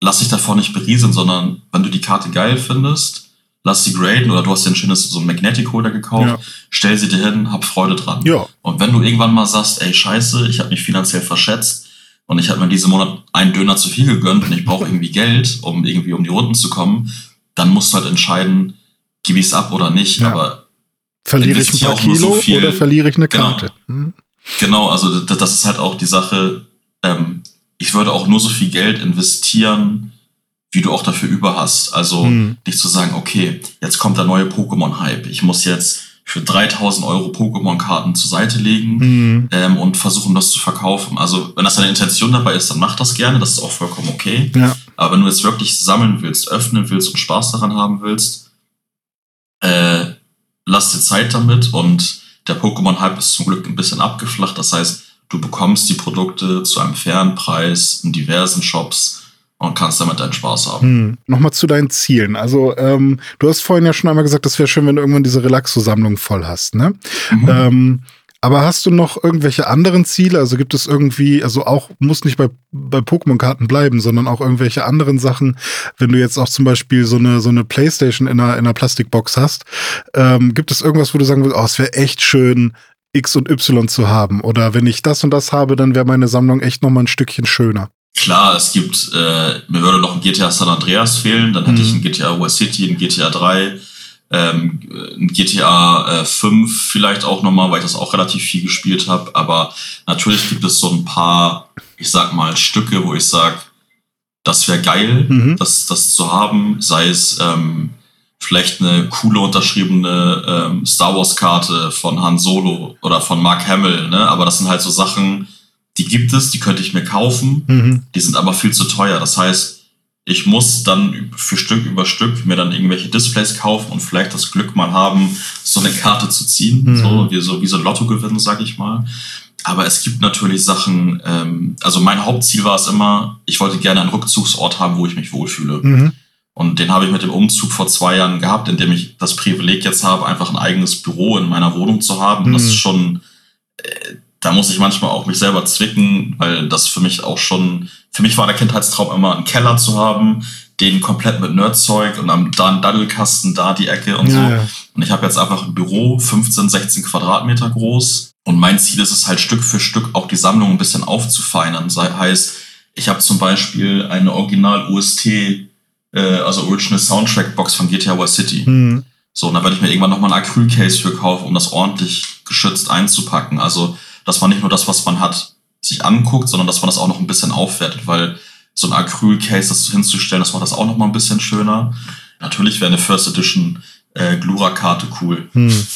lass dich davor nicht berieseln, sondern wenn du die Karte geil findest, lass sie graden oder du hast dir ein schönes so ein Magnetic Holder gekauft, ja. stell sie dir hin, hab Freude dran. Ja. Und wenn du irgendwann mal sagst, ey scheiße, ich habe mich finanziell verschätzt und ich habe mir diesen Monat einen Döner zu viel gegönnt und ich brauche irgendwie Geld, um irgendwie um die Runden zu kommen, dann musst du halt entscheiden, gebe ich es ab oder nicht, ja. aber verliere ich ein paar Kilo so viel, oder verliere ich eine genau. Karte? Genau, hm? genau also das, das, ist halt auch die Sache, ähm, ich würde auch nur so viel Geld investieren, wie du auch dafür über hast. Also hm. nicht zu sagen, okay, jetzt kommt der neue Pokémon-Hype, ich muss jetzt für 3000 Euro Pokémon-Karten zur Seite legen mhm. ähm, und versuchen, das zu verkaufen. Also, wenn das deine Intention dabei ist, dann mach das gerne, das ist auch vollkommen okay. Ja. Aber wenn du jetzt wirklich sammeln willst, öffnen willst und Spaß daran haben willst, äh, lass dir Zeit damit und der Pokémon-Hype ist zum Glück ein bisschen abgeflacht. Das heißt, du bekommst die Produkte zu einem fairen Preis in diversen Shops und kannst damit deinen Spaß haben. Hm. Nochmal zu deinen Zielen. Also, ähm, du hast vorhin ja schon einmal gesagt, das wäre schön, wenn du irgendwann diese Relaxo-Sammlung voll hast, ne? Mhm. Ähm, aber hast du noch irgendwelche anderen Ziele? Also gibt es irgendwie, also auch, muss nicht bei, bei Pokémon-Karten bleiben, sondern auch irgendwelche anderen Sachen, wenn du jetzt auch zum Beispiel so eine, so eine Playstation in einer, in einer Plastikbox hast, ähm, gibt es irgendwas, wo du sagen willst, oh, es wäre echt schön, X und Y zu haben? Oder wenn ich das und das habe, dann wäre meine Sammlung echt noch mal ein Stückchen schöner. Klar, es gibt, äh, mir würde noch ein GTA San Andreas fehlen, dann hätte mhm. ich ein GTA Vice City, ein GTA 3, ähm, GTA äh, 5 vielleicht auch nochmal, weil ich das auch relativ viel gespielt habe. Aber natürlich gibt es so ein paar, ich sag mal, Stücke, wo ich sag, das wäre geil, mhm. das, das zu haben. Sei es ähm, vielleicht eine coole unterschriebene ähm, Star Wars-Karte von Han Solo oder von Mark Hamill. Ne? Aber das sind halt so Sachen, die gibt es, die könnte ich mir kaufen. Mhm. Die sind aber viel zu teuer. Das heißt, ich muss dann für Stück über Stück mir dann irgendwelche Displays kaufen und vielleicht das Glück mal haben, so eine Karte zu ziehen, mhm. so, wie, so wie so ein Lottogewinn, sag ich mal. Aber es gibt natürlich Sachen, ähm, also mein Hauptziel war es immer, ich wollte gerne einen Rückzugsort haben, wo ich mich wohlfühle. Mhm. Und den habe ich mit dem Umzug vor zwei Jahren gehabt, in dem ich das Privileg jetzt habe, einfach ein eigenes Büro in meiner Wohnung zu haben. Mhm. Das ist schon, äh, da muss ich manchmal auch mich selber zwicken, weil das für mich auch schon, für mich war der Kindheitstraum immer einen Keller zu haben, den komplett mit Nerdzeug und dann da ein Daddelkasten, da die Ecke und ja, so. Ja. Und ich habe jetzt einfach ein Büro, 15, 16 Quadratmeter groß. Und mein Ziel ist es halt Stück für Stück auch die Sammlung ein bisschen aufzufeinern. Das heißt, ich habe zum Beispiel eine Original UST, äh, also Original Soundtrack Box von GTA Vice City. Mhm. So, und da werde ich mir irgendwann nochmal ein Acrylcase für kaufen, um das ordentlich geschützt einzupacken. Also dass man nicht nur das, was man hat, sich anguckt, sondern dass man das auch noch ein bisschen aufwertet, weil so ein Acryl-Case das hinzustellen, das macht das auch noch mal ein bisschen schöner. Natürlich wäre eine First Edition äh, Glura-Karte cool. Hm.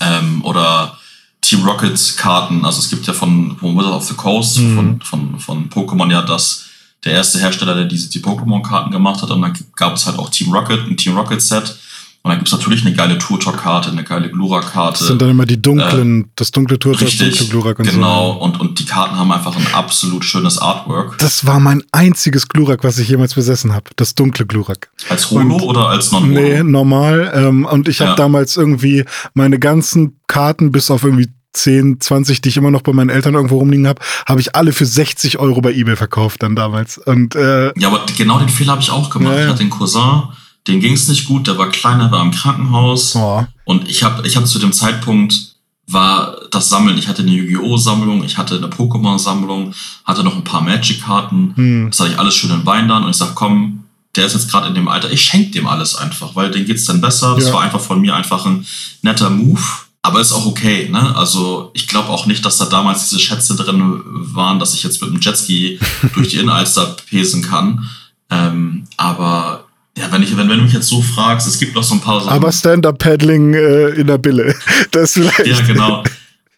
Ähm, oder Team Rocket-Karten. Also es gibt ja von, von Wizard of the Coast, hm. von, von, von Pokémon ja das, der erste Hersteller, der diese die Pokémon-Karten gemacht hat. Und dann gab es halt auch Team Rocket, ein Team Rocket-Set. Und dann gibt's natürlich eine geile Tour-Talk-Karte, eine geile Glura-Karte. Das sind dann immer die dunklen, äh, das dunkle Tour-Talk, dunkle Glurak und genau. so. Genau, und, und die Karten haben einfach ein absolut schönes Artwork. Das war mein einziges Glurak, was ich jemals besessen habe. Das dunkle Glurak. Als Holo und, oder als Non-Holo? Nee, normal. Ähm, und ich habe ja. damals irgendwie meine ganzen Karten bis auf irgendwie 10, 20, die ich immer noch bei meinen Eltern irgendwo rumliegen habe, habe ich alle für 60 Euro bei eBay verkauft dann damals. Und, äh, ja, aber genau den Fehler habe ich auch gemacht. Ja, ja. Ich hatte den Cousin, dem ging es nicht gut, der war kleiner, war im Krankenhaus. Oh. Und ich habe ich hab zu dem Zeitpunkt war das Sammeln. Ich hatte eine Yu-Gi-Oh! Sammlung, ich hatte eine Pokémon-Sammlung, hatte noch ein paar Magic-Karten. Hm. Das hatte ich alles schön in Bindern und ich sag, komm, der ist jetzt gerade in dem Alter, ich schenke dem alles einfach, weil dem geht's dann besser. Das ja. war einfach von mir einfach ein netter Move. Aber ist auch okay, ne? Also ich glaube auch nicht, dass da damals diese Schätze drin waren, dass ich jetzt mit dem Jetski durch die Innenalster pesen kann. Ähm, aber ja, wenn, ich, wenn, wenn du mich jetzt so fragst, es gibt noch so ein paar Sachen. Aber Stand-Up-Paddling äh, in der Bille. Das vielleicht. Ja, genau.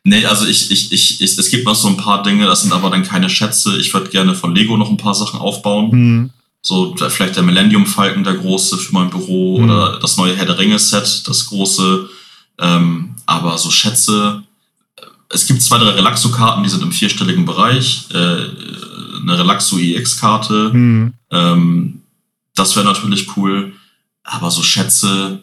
Nee, also ich, ich, ich, ich, es gibt noch so ein paar Dinge, das sind aber dann keine Schätze. Ich würde gerne von Lego noch ein paar Sachen aufbauen. Hm. So, vielleicht der Millennium Falken, der große für mein Büro, hm. oder das neue Herr der Ringe-Set, das große. Ähm, aber so Schätze. Es gibt zwei, drei Relaxo-Karten, die sind im vierstelligen Bereich. Äh, eine Relaxo EX-Karte. Hm. Ähm, das wäre natürlich cool. Aber so Schätze.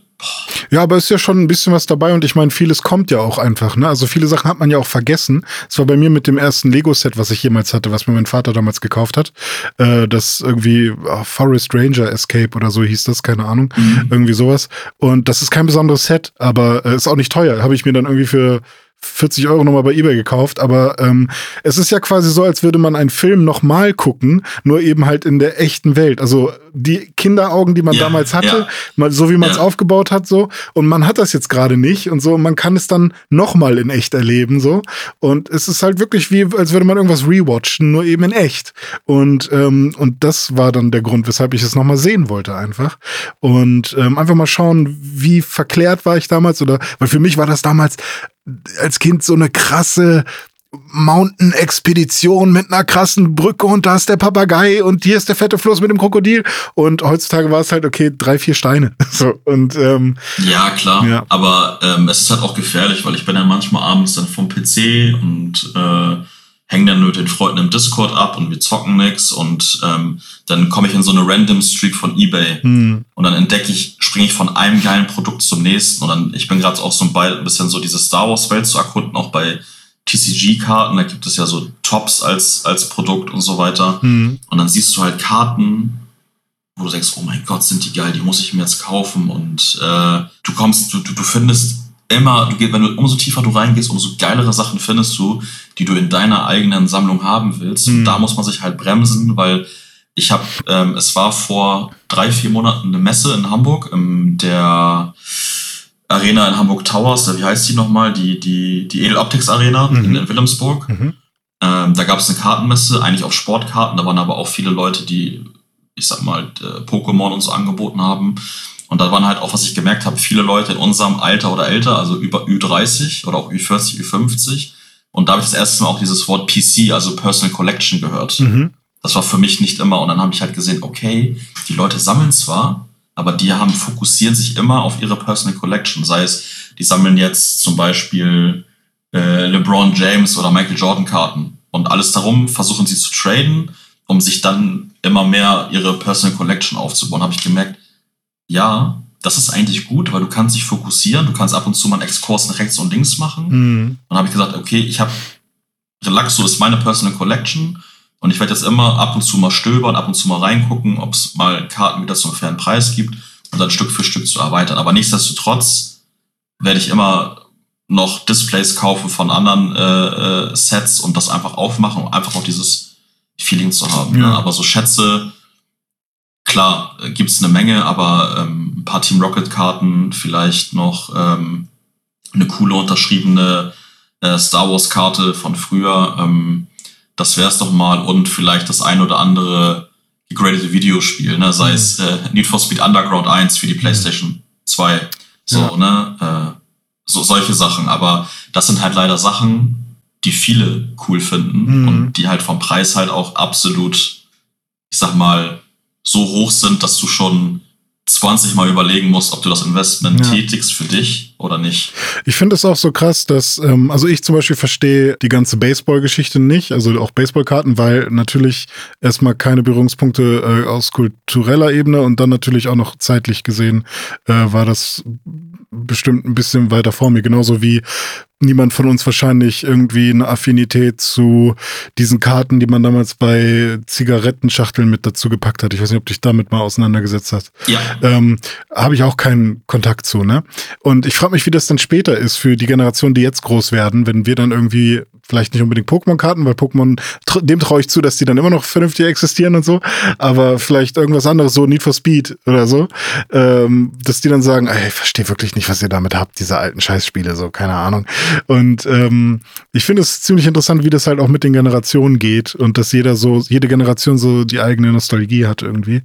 Ja, aber ist ja schon ein bisschen was dabei und ich meine, vieles kommt ja auch einfach, ne? Also viele Sachen hat man ja auch vergessen. Es war bei mir mit dem ersten Lego-Set, was ich jemals hatte, was mir mein Vater damals gekauft hat. Äh, das irgendwie oh, Forest Ranger Escape oder so hieß das, keine Ahnung. Mhm. Irgendwie sowas. Und das ist kein besonderes Set, aber äh, ist auch nicht teuer. Habe ich mir dann irgendwie für 40 Euro nochmal bei eBay gekauft, aber ähm, es ist ja quasi so, als würde man einen Film nochmal gucken, nur eben halt in der echten Welt. Also die Kinderaugen, die man ja, damals hatte, ja. mal so wie man es ja. aufgebaut hat, so. Und man hat das jetzt gerade nicht und so. Man kann es dann nochmal in echt erleben, so. Und es ist halt wirklich wie, als würde man irgendwas rewatchen, nur eben in echt. Und ähm, und das war dann der Grund, weshalb ich es nochmal sehen wollte, einfach. Und ähm, einfach mal schauen, wie verklärt war ich damals oder, weil für mich war das damals als Kind so eine krasse Mountain-Expedition mit einer krassen Brücke und da ist der Papagei und hier ist der fette Fluss mit dem Krokodil. Und heutzutage war es halt, okay, drei, vier Steine. So, und, ähm, ja, klar. Ja. Aber ähm, es ist halt auch gefährlich, weil ich bin dann manchmal abends dann vom PC und äh, hänge dann mit den Freunden im Discord ab und wir zocken nix und ähm, dann komme ich in so eine Random Streak von eBay hm. und dann entdecke ich, springe ich von einem geilen Produkt zum nächsten und dann, ich bin gerade auch so ein bisschen so diese Star Wars Welt zu erkunden, auch bei TCG-Karten, da gibt es ja so Tops als, als Produkt und so weiter. Hm. Und dann siehst du halt Karten, wo du denkst, oh mein Gott, sind die geil, die muss ich mir jetzt kaufen und äh, du kommst, du, du, du findest immer, du gehst, wenn du umso tiefer du reingehst, umso geilere Sachen findest du, die du in deiner eigenen Sammlung haben willst. Mhm. Und da muss man sich halt bremsen, weil ich habe, ähm, es war vor drei, vier Monaten eine Messe in Hamburg, in der Arena in Hamburg Towers, wie heißt die nochmal? Die, die, die Edel Optics Arena mhm. in, in Wilhelmsburg. Mhm. Ähm, da gab es eine Kartenmesse, eigentlich auf Sportkarten, da waren aber auch viele Leute, die, ich sag mal, äh, Pokémon und so angeboten haben. Und da waren halt auch, was ich gemerkt habe, viele Leute in unserem Alter oder älter, also über Ü30 oder auch Ü40, Ü50. Und da habe ich das erste Mal auch dieses Wort PC, also Personal Collection, gehört. Mhm. Das war für mich nicht immer. Und dann habe ich halt gesehen, okay, die Leute sammeln zwar, aber die haben, fokussieren sich immer auf ihre Personal Collection. Sei es, die sammeln jetzt zum Beispiel äh, LeBron James oder Michael Jordan Karten. Und alles darum versuchen sie zu traden, um sich dann immer mehr ihre Personal Collection aufzubauen. Habe ich gemerkt, ja, das ist eigentlich gut, weil du kannst dich fokussieren, du kannst ab und zu mal einen Exkurs nach rechts und links machen. Mhm. Und habe ich gesagt, okay, ich habe Relaxo ist meine Personal Collection und ich werde jetzt immer ab und zu mal stöbern, ab und zu mal reingucken, ob es mal Karten wieder zum fairen Preis gibt und dann Stück für Stück zu erweitern. Aber nichtsdestotrotz werde ich immer noch Displays kaufen von anderen äh, äh, Sets und das einfach aufmachen, um einfach auch dieses Feeling zu haben. Ne? Ja. Ne? Aber so Schätze, klar, äh, gibt es eine Menge, aber ähm, ein paar Team Rocket-Karten, vielleicht noch ähm, eine coole unterschriebene äh, Star Wars-Karte von früher. Ähm, das wäre es doch mal und vielleicht das ein oder andere gegradete Videospiel, ne? sei mhm. es äh, Need for Speed Underground 1 für die mhm. PlayStation 2. So, ja. ne? Äh, so solche Sachen. Aber das sind halt leider Sachen, die viele cool finden mhm. und die halt vom Preis halt auch absolut, ich sag mal, so hoch sind, dass du schon 20 Mal überlegen musst, ob du das Investment ja. tätigst für dich oder nicht. Ich finde es auch so krass, dass, ähm, also ich zum Beispiel verstehe die ganze Baseball-Geschichte nicht, also auch Baseballkarten, weil natürlich erstmal keine Berührungspunkte äh, aus kultureller Ebene und dann natürlich auch noch zeitlich gesehen äh, war das bestimmt ein bisschen weiter vor mir. Genauso wie niemand von uns wahrscheinlich irgendwie eine Affinität zu diesen Karten, die man damals bei Zigarettenschachteln mit dazu gepackt hat. Ich weiß nicht, ob dich damit mal auseinandergesetzt hast. Ja. Ähm, Habe ich auch keinen Kontakt zu, ne? Und ich frage mich, wie das dann später ist für die Generation, die jetzt groß werden, wenn wir dann irgendwie vielleicht nicht unbedingt Pokémon-Karten, weil Pokémon, dem traue ich zu, dass die dann immer noch vernünftig existieren und so, aber vielleicht irgendwas anderes, so Need for Speed oder so, ähm, dass die dann sagen, ey, ich verstehe wirklich nicht, was ihr damit habt, diese alten Scheißspiele, so, keine Ahnung. Und ähm, ich finde es ziemlich interessant, wie das halt auch mit den Generationen geht und dass jeder so, jede Generation so die eigene Nostalgie hat irgendwie.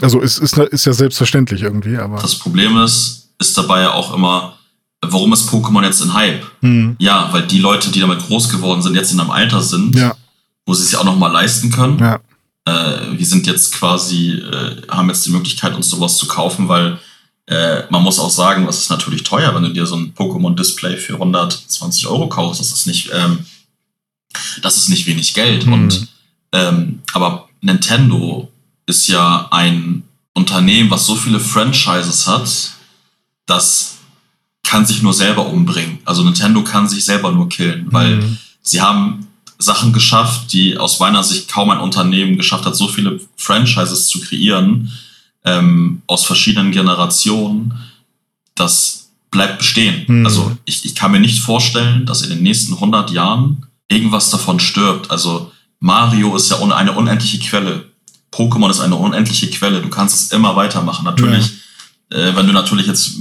Also ist, ist, ist ja selbstverständlich irgendwie, aber. Das Problem ist, ist dabei ja auch immer, warum ist Pokémon jetzt in Hype? Mhm. Ja, weil die Leute, die damit groß geworden sind, jetzt in einem Alter sind, ja. wo sie es ja auch nochmal leisten können. Ja. Äh, wir sind jetzt quasi, äh, haben jetzt die Möglichkeit, uns sowas zu kaufen, weil äh, man muss auch sagen, was ist natürlich teuer, wenn du dir so ein Pokémon-Display für 120 Euro kaufst. Das ist nicht, ähm, das ist nicht wenig Geld. Mhm. Und ähm, aber Nintendo ist ja ein Unternehmen, was so viele Franchises hat, dass kann sich nur selber umbringen. Also Nintendo kann sich selber nur killen, weil mhm. sie haben Sachen geschafft, die aus meiner Sicht kaum ein Unternehmen geschafft hat, so viele Franchises zu kreieren ähm, aus verschiedenen Generationen. Das bleibt bestehen. Mhm. Also ich, ich kann mir nicht vorstellen, dass in den nächsten 100 Jahren irgendwas davon stirbt. Also Mario ist ja eine unendliche Quelle. Pokémon ist eine unendliche Quelle. Du kannst es immer weitermachen. Natürlich, ja. äh, wenn du natürlich jetzt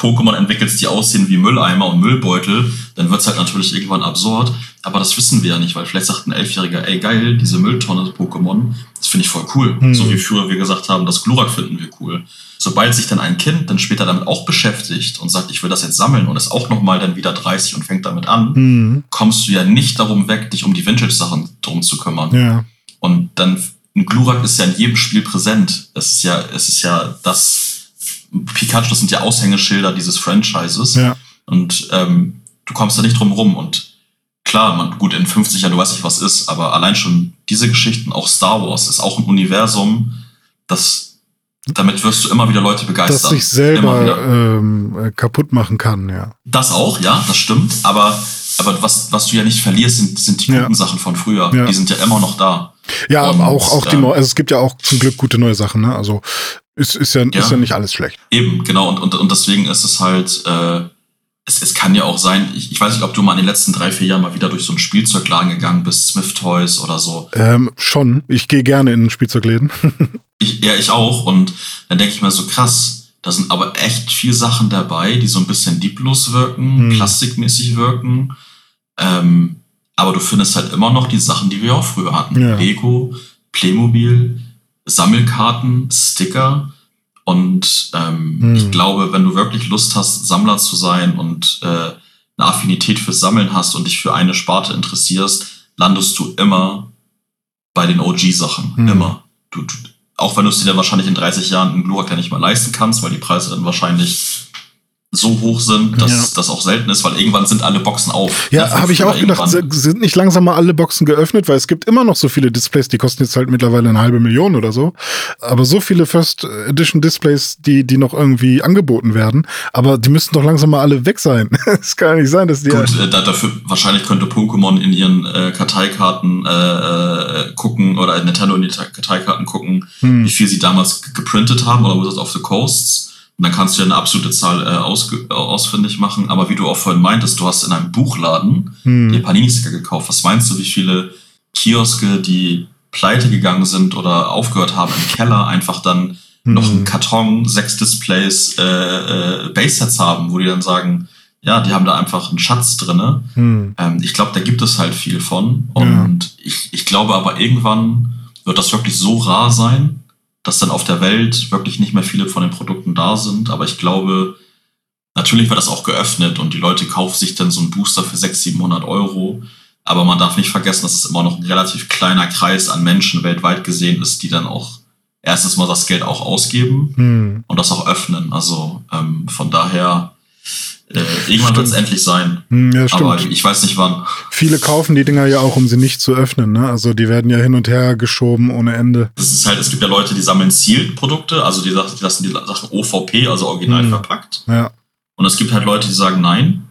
Pokémon entwickelst, die aussehen wie Mülleimer und Müllbeutel, dann wird es halt natürlich irgendwann absurd. Aber das wissen wir ja nicht, weil vielleicht sagt ein Elfjähriger, ey geil, diese Mülltonne Pokémon, das finde ich voll cool. Mhm. So wie früher wir gesagt haben, das Glurak finden wir cool. Sobald sich dann ein Kind dann später damit auch beschäftigt und sagt, ich will das jetzt sammeln und ist auch nochmal dann wieder 30 und fängt damit an, mhm. kommst du ja nicht darum weg, dich um die Vintage-Sachen drum zu kümmern. Ja. Und dann, ein Glurak ist ja in jedem Spiel präsent. Es ist ja, es ist ja das Pikachu, das sind ja Aushängeschilder dieses Franchises. Ja. Und ähm, du kommst da nicht drum rum. Und klar, man, gut, in 50 Jahren, du weißt nicht, was ist, aber allein schon diese Geschichten, auch Star Wars, ist auch ein Universum, das damit wirst du immer wieder Leute begeistern. Das sich selber ähm, äh, kaputt machen kann, ja. Das auch, ja, das stimmt. Aber, aber was, was du ja nicht verlierst, sind, sind die guten ja. Sachen von früher. Ja. Die sind ja immer noch da. Ja, aber auch, auch die ähm, neuen, also es gibt ja auch zum Glück gute neue Sachen, ne? Also ist, ist, ja, ja. ist ja nicht alles schlecht. Eben, genau. Und, und, und deswegen ist es halt, äh, es, es kann ja auch sein, ich, ich weiß nicht, ob du mal in den letzten drei, vier Jahren mal wieder durch so einen Spielzeugladen gegangen bist, Smith Toys oder so. Ähm, schon. Ich gehe gerne in Spielzeugläden. ich, ja, ich auch. Und dann denke ich mir so, krass, da sind aber echt viel Sachen dabei, die so ein bisschen lieblos wirken, hm. plastikmäßig wirken. Ähm, aber du findest halt immer noch die Sachen, die wir auch früher hatten. Ja. Lego, Playmobil, Sammelkarten, Sticker. Und ähm, hm. ich glaube, wenn du wirklich Lust hast, Sammler zu sein und äh, eine Affinität fürs Sammeln hast und dich für eine Sparte interessierst, landest du immer bei den OG-Sachen. Hm. Immer. Du, du, auch wenn du es dir dann wahrscheinlich in 30 Jahren in Glurak ja nicht mal leisten kannst, weil die Preise dann wahrscheinlich so hoch sind, dass ja. das auch selten ist, weil irgendwann sind alle Boxen auf. Ja, habe ich auch gedacht, sind nicht langsam mal alle Boxen geöffnet, weil es gibt immer noch so viele Displays, die kosten jetzt halt mittlerweile eine halbe Million oder so. Aber so viele First Edition Displays, die, die noch irgendwie angeboten werden, aber die müssten doch langsam mal alle weg sein. Es kann ja nicht sein, dass die. Gut, äh, dafür wahrscheinlich könnte Pokémon in ihren äh, Karteikarten äh, äh, gucken oder Nintendo in die Karteikarten gucken, hm. wie viel sie damals geprintet haben oder Wizards of the Coasts und dann kannst du ja eine absolute Zahl äh, aus, äh, ausfindig machen. Aber wie du auch vorhin meintest, du hast in einem Buchladen hm. dir Panini-Sticker gekauft. Was meinst du, wie viele Kioske, die pleite gegangen sind oder aufgehört haben im Keller, einfach dann hm. noch einen Karton, sechs Displays, äh, äh, Base-Sets haben, wo die dann sagen, ja, die haben da einfach einen Schatz drinne. Hm. Ähm, ich glaube, da gibt es halt viel von. Und ja. ich, ich glaube aber irgendwann wird das wirklich so rar sein, dass dann auf der Welt wirklich nicht mehr viele von den Produkten da sind. Aber ich glaube, natürlich wird das auch geöffnet und die Leute kaufen sich dann so einen Booster für 600, 700 Euro. Aber man darf nicht vergessen, dass es immer noch ein relativ kleiner Kreis an Menschen weltweit gesehen ist, die dann auch erstens mal das Geld auch ausgeben Hm. und das auch öffnen. Also ähm, von daher, äh, irgendwann wird es endlich sein. Hm, ja, stimmt. Aber ich weiß nicht wann. Viele kaufen die Dinger ja auch, um sie nicht zu öffnen. Ne? Also die werden ja hin und her geschoben ohne Ende. Das ist halt, es gibt ja Leute, die sammeln Sealed-Produkte, also die, die lassen die Sachen OVP, also original Mhm. verpackt. Ja, Und es gibt halt Leute, die sagen, nein,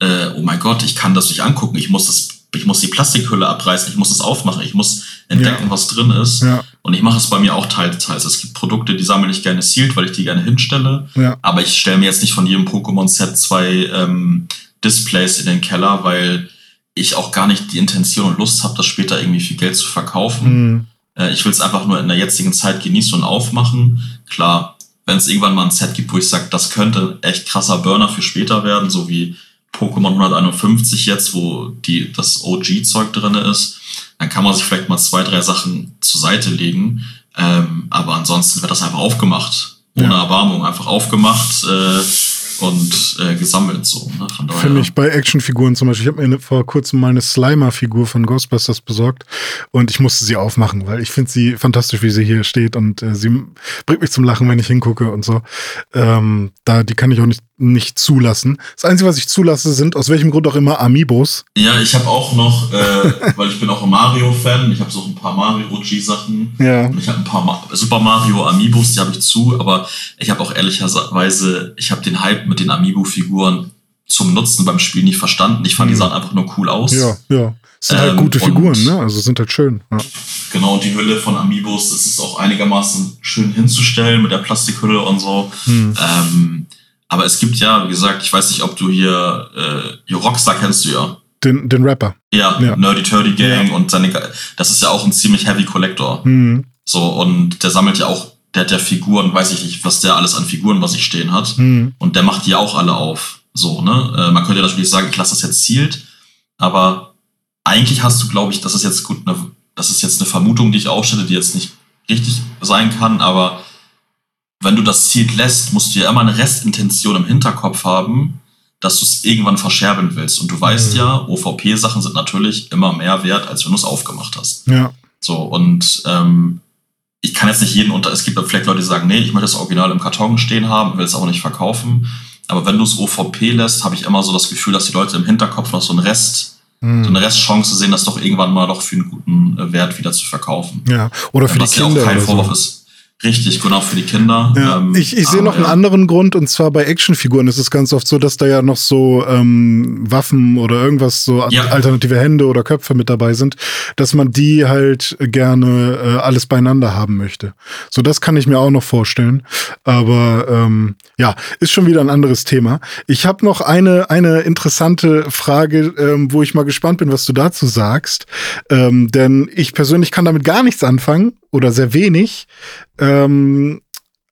äh, oh mein Gott, ich kann das nicht angucken, ich muss das, ich muss die Plastikhülle abreißen, ich muss das aufmachen, ich muss entdecken, Ja. was drin ist. ja, Und ich mache es bei mir auch teils, teils. Es gibt Produkte, die sammle ich gerne sealed, weil ich die gerne hinstelle. ja. Aber ich stelle mir jetzt nicht von jedem Pokémon-Set zwei ähm, Displays in den Keller, weil ich auch gar nicht die Intention und Lust habe, das später irgendwie viel Geld zu verkaufen. Hm. Äh, ich will es einfach nur in der jetzigen Zeit genießen und aufmachen. Klar, wenn es irgendwann mal ein Set gibt, wo ich sage, das könnte echt krasser Burner für später werden, so wie Pokémon 151 jetzt, wo die, das OG-Zeug drin ist, dann kann man sich vielleicht mal zwei, drei Sachen zur Seite legen. Ähm, aber ansonsten wird das einfach aufgemacht. Ohne Ja. Erbarmung, einfach aufgemacht äh, und äh, gesammelt so. Ne? Finde ich bei Actionfiguren zum Beispiel. Ich habe mir ne- vor kurzem mal eine Slimer-Figur von Ghostbusters besorgt und ich musste sie aufmachen, weil ich finde sie fantastisch, wie sie hier steht und äh, sie bringt mich zum Lachen, wenn ich hingucke und so. Ähm, da, die kann ich auch nicht, nicht zulassen. Das Einzige, was ich zulasse, sind aus welchem Grund auch immer Amiibos. Ja, ich habe auch noch, äh, weil ich bin auch ein Mario-Fan, ich habe so ein paar Mario-OG-Sachen. Ja. Und ich habe ein paar Ma Super Mario Amiibos, die habe ich zu, aber ich habe auch ehrlicherweise, ich habe den Hype mit den Amiibo-Figuren zum Nutzen beim Spiel nicht verstanden. Ich fand, die Mhm. sahen einfach nur cool aus. Ja, ja. Es sind halt Ähm, gute und- Figuren, ne? Also sind halt schön. Ja. Genau, und die Hülle von Amiibos, das ist auch einigermaßen schön hinzustellen mit der Plastikhülle und so. Hm. Ähm, aber es gibt ja, wie gesagt, ich weiß nicht, ob du hier, äh, Rockstar kennst du ja. Den, den Rapper. Ja, Ja. Nerdy Turdy Gang und seine, das ist ja auch ein ziemlich heavy Collector. Hm. So, und der sammelt ja auch, der hat ja Figuren, weiß ich nicht, was der alles an Figuren, was ich stehen hat. Hm. Und der macht die auch alle auf. So, ne? Äh, man könnte ja natürlich sagen, ich lasse das jetzt zielt, aber eigentlich hast du, glaube ich, das ist jetzt gut, ne, das ist jetzt eine Vermutung, die ich aufstelle, die jetzt nicht richtig sein kann, aber wenn du das zielt lässt, musst du ja immer eine Restintention im Hinterkopf haben, dass du es irgendwann verscherben willst. Und du weißt Mhm. ja, OVP-Sachen sind natürlich immer mehr wert, als wenn du es aufgemacht hast. Ja. So, und ähm, ich kann jetzt nicht jeden unter, es gibt vielleicht Leute, die sagen, nee, ich möchte das Original im Karton stehen haben, will es aber nicht verkaufen. Aber wenn du es OVP lässt, habe ich immer so das Gefühl, dass die Leute im Hinterkopf noch so einen Rest, so Hm. eine Restchance sehen, das doch irgendwann mal doch für einen guten äh, Wert wieder zu verkaufen. Ja. Oder für die Was ja Kinder. auch kein Vorwurf so. ist. Richtig, genau, für die Kinder. Ja, Ähm, ich ich sehe noch einen ja. anderen Grund und zwar bei Actionfiguren ist es ganz oft so, dass da ja noch so ähm, Waffen oder irgendwas so Ja. alternative Hände oder Köpfe mit dabei sind, dass man die halt gerne äh, alles beieinander haben möchte. So das kann ich mir auch noch vorstellen, aber ähm, ja ist schon wieder ein anderes Thema. Ich habe noch eine eine interessante Frage, ähm, wo ich mal gespannt bin, was du dazu sagst, ähm, denn ich persönlich kann damit gar nichts anfangen oder sehr wenig. Ähm,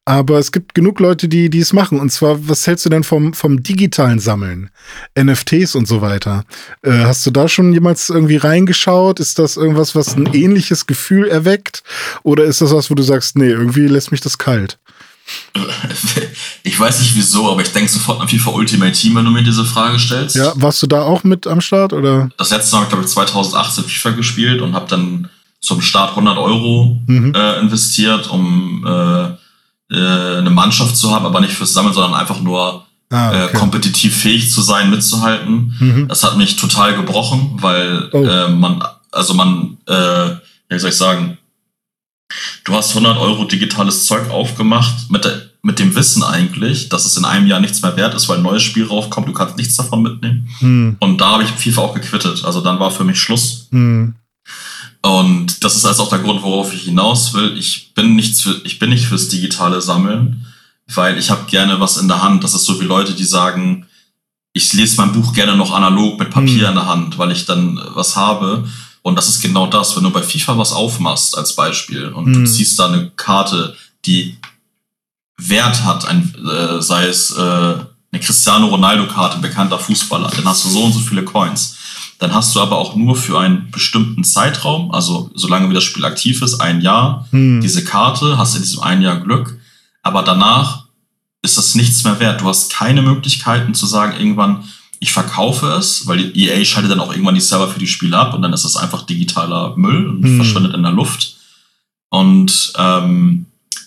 aber es gibt genug Leute, die die es machen. Und zwar, was hältst du denn vom, vom digitalen Sammeln? NFTs und so weiter. Äh, hast du da schon jemals irgendwie reingeschaut? Ist das irgendwas, was ein ähnliches Gefühl erweckt? Oder ist das was, wo du sagst, nee, irgendwie lässt mich das kalt? Ich weiß nicht wieso, aber ich denke sofort an FIFA Ultimate Team, wenn du mir diese Frage stellst. Ja, warst du da auch mit am Start? Oder? Das letzte Mal habe ich, glaube ich, 2018 FIFA gespielt und habe dann zum Start 100 Euro Mhm. äh, investiert, um äh, äh, eine Mannschaft zu haben, aber nicht fürs Sammeln, sondern einfach nur Ah, äh, okay. kompetitiv fähig zu sein, mitzuhalten. Mhm. Das hat mich total gebrochen, weil Oh. äh, man, also man, äh, wie soll ich sagen, du hast 100 Euro digitales Zeug aufgemacht mit, der, mit dem Wissen eigentlich, dass es in einem Jahr nichts mehr wert ist, weil ein neues Spiel raufkommt, du kannst nichts davon mitnehmen. Hm, Und da habe ich FIFA auch gequittet. Also dann war für mich Schluss. Und das ist also auch der Grund, worauf ich hinaus will. Ich bin nicht, für, ich bin nicht fürs digitale Sammeln, weil ich habe gerne was in der Hand. Das ist so wie Leute, die sagen, ich lese mein Buch gerne noch analog mit Papier Hm. in der Hand, weil ich dann äh, was habe. Und das ist genau das, wenn du bei FIFA was aufmachst als Beispiel und du Hm. ziehst da eine Karte, die Wert hat, ein, äh, sei es äh, eine Cristiano Ronaldo-Karte, ein bekannter Fußballer, dann hast du so und so viele Coins. Dann hast du aber auch nur für einen bestimmten Zeitraum, also solange wie das Spiel aktiv ist, ein Jahr, hm. diese Karte, hast in diesem einen Jahr Glück, aber danach ist das nichts mehr wert. Du hast keine Möglichkeiten zu sagen, irgendwann, ich verkaufe es, weil die EA schaltet dann auch irgendwann die Server für die Spiele ab und dann ist das einfach digitaler Müll und Hm. verschwindet in der Luft. Und ähm,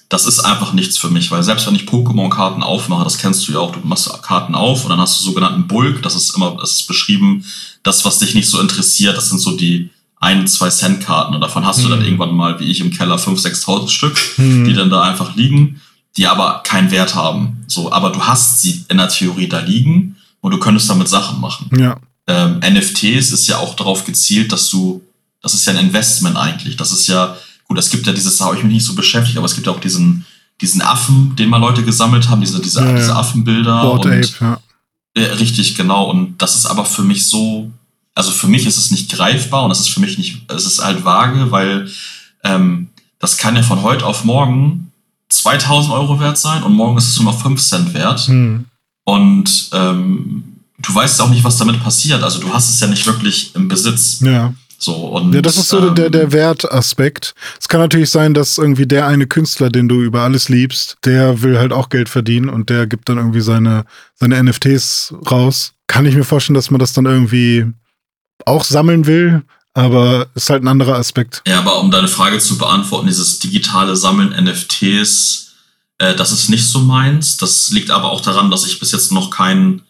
das ist einfach nichts für mich, weil selbst wenn ich Pokémon-Karten aufmache, das kennst du ja auch, du machst Karten auf und dann hast du sogenannten Bulk, das ist immer, das ist beschrieben, das, was dich nicht so interessiert, das sind so die ein, zwei Cent Karten und davon hast mhm. du dann hm. irgendwann mal, wie ich im Keller, 5.000, 6.000 Stück, mhm. die dann da einfach liegen, die aber keinen Wert haben. So, aber du hast sie in der Theorie da liegen und du könntest damit Sachen machen. Ja. Ähm, NFTs ist ja auch darauf gezielt, dass du, das ist ja ein Investment eigentlich. Das ist ja, gut, es gibt ja dieses, da habe ich mich nicht so beschäftigt, aber es gibt ja auch diesen, diesen Affen, den mal Leute gesammelt haben, diese, diese, ja, diese Affenbilder. Board und, Ape, ja. ja. Richtig, genau. Und das ist aber für mich so, also für mich ist es nicht greifbar und es ist für mich nicht, es ist halt vage, weil ähm, das kann ja von heute auf morgen 2000 Euro wert sein und morgen ist es nur noch 5 Cent wert. Hm. Und ähm, du weißt auch nicht, was damit passiert. Also du hast es ja nicht wirklich im Besitz. Ja. So, und, ja, das ist so ähm, der, der Wertaspekt. Es kann natürlich sein, dass irgendwie der eine Künstler, den du über alles liebst, der will halt auch Geld verdienen und der gibt dann irgendwie seine, seine NFTs raus. Kann ich mir vorstellen, dass man das dann irgendwie auch sammeln will, aber ist halt ein anderer Aspekt. Ja, aber um deine Frage zu beantworten, dieses digitale Sammeln NFTs, äh, das ist nicht so meins. Das liegt aber auch daran, dass ich bis jetzt noch keinen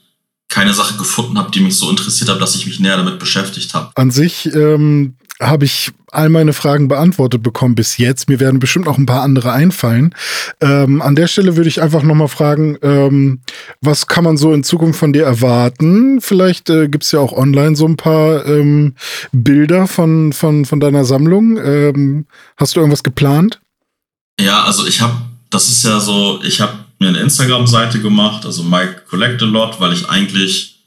keine Sache gefunden habe, die mich so interessiert hat, dass ich mich näher damit beschäftigt habe. An sich ähm, habe ich all meine Fragen beantwortet bekommen bis jetzt. Mir werden bestimmt noch ein paar andere einfallen. Ähm, an der Stelle würde ich einfach noch mal fragen, ähm, was kann man so in Zukunft von dir erwarten? Vielleicht äh, gibt es ja auch online so ein paar ähm, Bilder von, von, von deiner Sammlung. Ähm, hast du irgendwas geplant? Ja, also ich habe, das ist ja so, ich habe mir eine Instagram-Seite gemacht, also Mike Collect a Lot, weil ich eigentlich,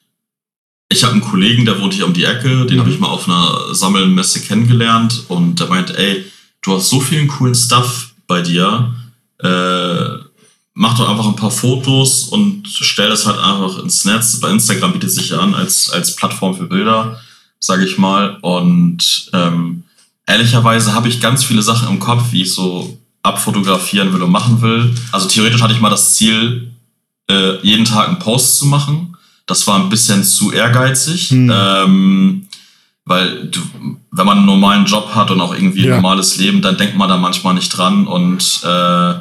ich habe einen Kollegen, der wohnt hier um die Ecke, den mhm. habe ich mal auf einer Sammelmesse kennengelernt und der meinte, ey, du hast so vielen coolen Stuff bei dir, äh, mach doch einfach ein paar Fotos und stell das halt einfach ins Netz. Bei Instagram bietet sich ja an als, als Plattform für Bilder, sage ich mal. Und ähm, ehrlicherweise habe ich ganz viele Sachen im Kopf, wie ich so abfotografieren will und machen will. Also theoretisch hatte ich mal das Ziel, äh, jeden Tag einen Post zu machen. Das war ein bisschen zu ehrgeizig, hm. ähm, weil du, wenn man einen normalen Job hat und auch irgendwie ja. ein normales Leben, dann denkt man da manchmal nicht dran und äh,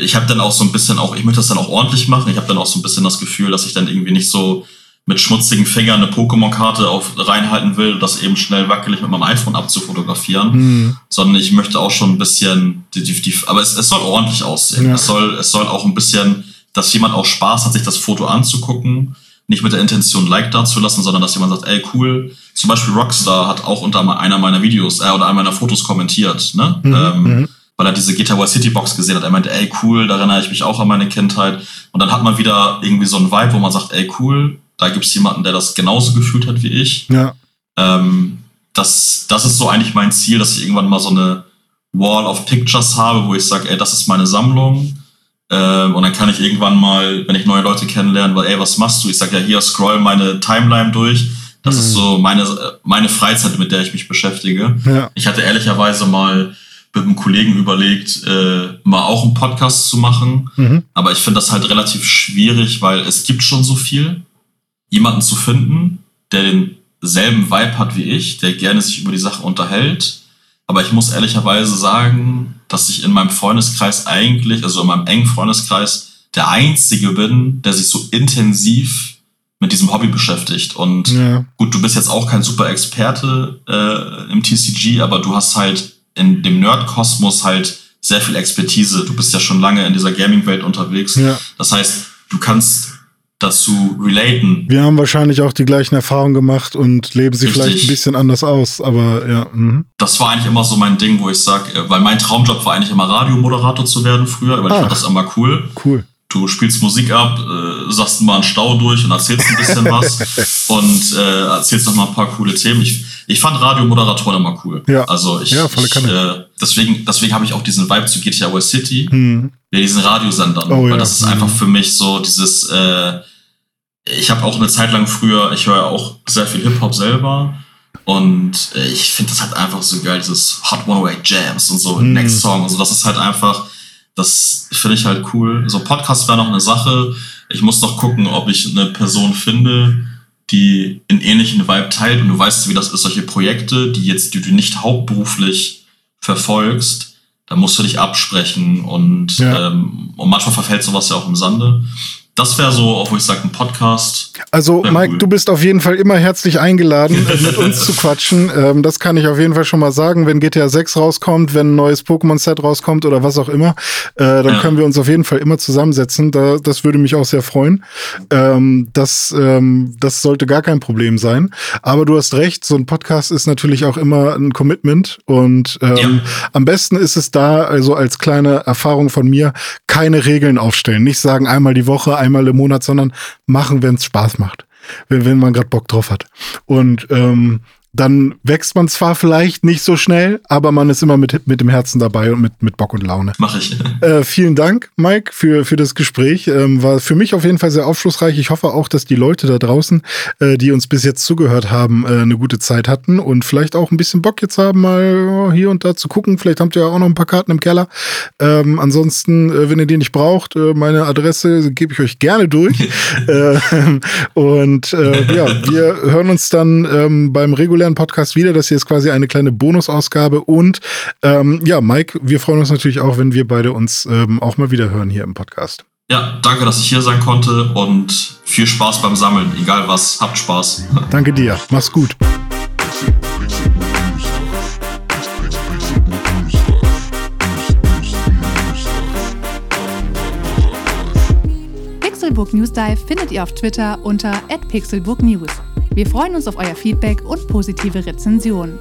ich habe dann auch so ein bisschen auch, ich möchte das dann auch ordentlich machen. Ich habe dann auch so ein bisschen das Gefühl, dass ich dann irgendwie nicht so mit schmutzigen Fingern eine Pokémon-Karte auf reinhalten will, das eben schnell wackelig mit meinem iPhone abzufotografieren, mhm. sondern ich möchte auch schon ein bisschen, die, die, die, aber es, es soll ordentlich aussehen. Ja. Es soll, es soll auch ein bisschen, dass jemand auch Spaß hat, sich das Foto anzugucken, nicht mit der Intention Like dazulassen, sondern dass jemand sagt, ey cool. Zum Beispiel Rockstar hat auch unter einer meiner Videos äh, oder einer meiner Fotos kommentiert, ne? Mhm. Ähm, mhm. weil er diese GTA City Box gesehen hat. Er meinte, ey cool, da erinnere ich mich auch an meine Kindheit. Und dann hat man wieder irgendwie so ein Vibe, wo man sagt, ey cool, da gibt es jemanden, der das genauso gefühlt hat wie ich. Ja. Ähm, das, das ist so eigentlich mein Ziel, dass ich irgendwann mal so eine Wall of Pictures habe, wo ich sage, ey, das ist meine Sammlung. Ähm, und dann kann ich irgendwann mal, wenn ich neue Leute kennenlerne, weil, ey, was machst du? Ich sage ja, hier, scroll meine Timeline durch. Das mhm. ist so meine, meine Freizeit, mit der ich mich beschäftige. Ja. Ich hatte ehrlicherweise mal mit einem Kollegen überlegt, äh, mal auch einen Podcast zu machen. Mhm. Aber ich finde das halt relativ schwierig, weil es gibt schon so viel jemanden zu finden, der denselben Vibe hat wie ich, der gerne sich über die Sache unterhält. Aber ich muss ehrlicherweise sagen, dass ich in meinem Freundeskreis eigentlich, also in meinem engen Freundeskreis, der Einzige bin, der sich so intensiv mit diesem Hobby beschäftigt. Und ja. gut, du bist jetzt auch kein super Experte äh, im TCG, aber du hast halt in dem Nerd-Kosmos halt sehr viel Expertise. Du bist ja schon lange in dieser Gaming-Welt unterwegs. Ja. Das heißt, du kannst dazu relaten. Wir haben wahrscheinlich auch die gleichen Erfahrungen gemacht und leben sie Richtig. vielleicht ein bisschen anders aus, aber ja. Mh. Das war eigentlich immer so mein Ding, wo ich sage, äh, weil mein Traumjob war eigentlich immer Radiomoderator zu werden früher, weil ah, ich fand das immer cool. Cool. Du spielst Musik ab, äh, sagst mal einen Stau durch und erzählst ein bisschen was und äh, erzählst noch mal ein paar coole Themen. Ich, ich fand Radiomoderatoren immer cool. Ja. Also ich, ja, ich äh, deswegen, deswegen habe ich auch diesen Vibe zu GTA West City, hm. ja, diesen Radiosendern. Oh, weil ja. das ist einfach für mich so dieses, äh, ich habe auch eine Zeit lang früher, ich höre auch sehr viel Hip-Hop selber. Und äh, ich finde das halt einfach so geil, dieses Hot One Way Jams und so, mm. Next Song. Also das ist halt einfach, das finde ich halt cool. So Podcast wäre noch eine Sache. Ich muss noch gucken, ob ich eine Person finde, die einen ähnlichen Vibe teilt. Und du weißt, wie das ist, solche Projekte, die jetzt, die du nicht hauptberuflich verfolgst, Da musst du dich absprechen und, Ja. ähm, und manchmal verfällt sowas ja auch im Sande. Das wäre so, auch wo ich sage, ein Podcast. Also, Mike, cool. du bist auf jeden Fall immer herzlich eingeladen, mit uns zu quatschen. Ähm, das kann ich auf jeden Fall schon mal sagen. Wenn GTA 6 rauskommt, wenn ein neues Pokémon-Set rauskommt oder was auch immer, äh, dann Ja. können wir uns auf jeden Fall immer zusammensetzen. Da, das würde mich auch sehr freuen. Ähm, das, ähm, das sollte gar kein Problem sein. Aber du hast recht, so ein Podcast ist natürlich auch immer ein Commitment. Und ähm, Ja. am besten ist es da, also als kleine Erfahrung von mir, keine Regeln aufstellen. Nicht sagen einmal die Woche, einmal im Monat, sondern machen, wenn es Spaß macht. Wenn, wenn man gerade Bock drauf hat. Und ähm, dann wächst man zwar vielleicht nicht so schnell, aber man ist immer mit, mit dem Herzen dabei und mit, mit Bock und Laune. Mache ich. Äh, vielen Dank, Mike, für, für das Gespräch. Ähm, war für mich auf jeden Fall sehr aufschlussreich. Ich hoffe auch, dass die Leute da draußen, äh, die uns bis jetzt zugehört haben, äh, eine gute Zeit hatten und vielleicht auch ein bisschen Bock jetzt haben, mal äh, hier und da zu gucken. Vielleicht habt ihr ja auch noch ein paar Karten im Keller. Ähm, ansonsten, äh, wenn ihr die nicht braucht, äh, meine Adresse gebe ich euch gerne durch. äh, und ja, wir hören uns dann ähm, beim regulären Podcast wieder. Das hier ist quasi eine kleine Bonusausgabe. Und ähm, ja, Mike, wir freuen uns natürlich auch, wenn wir beide uns ähm, auch mal wieder hören hier im Podcast. Ja, danke, dass ich hier sein konnte und viel Spaß beim Sammeln. Egal was, habt Spaß. Danke dir. Mach's gut. Pixelbook News Dive findet ihr auf Twitter unter @pixelbooknews. Wir freuen uns auf euer Feedback und positive Rezensionen.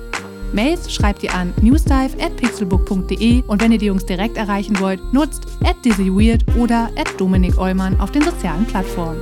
Mails schreibt ihr an newsdive@pixelbook.de und wenn ihr die Jungs direkt erreichen wollt, nutzt at dizzyweird oder at auf den sozialen Plattformen.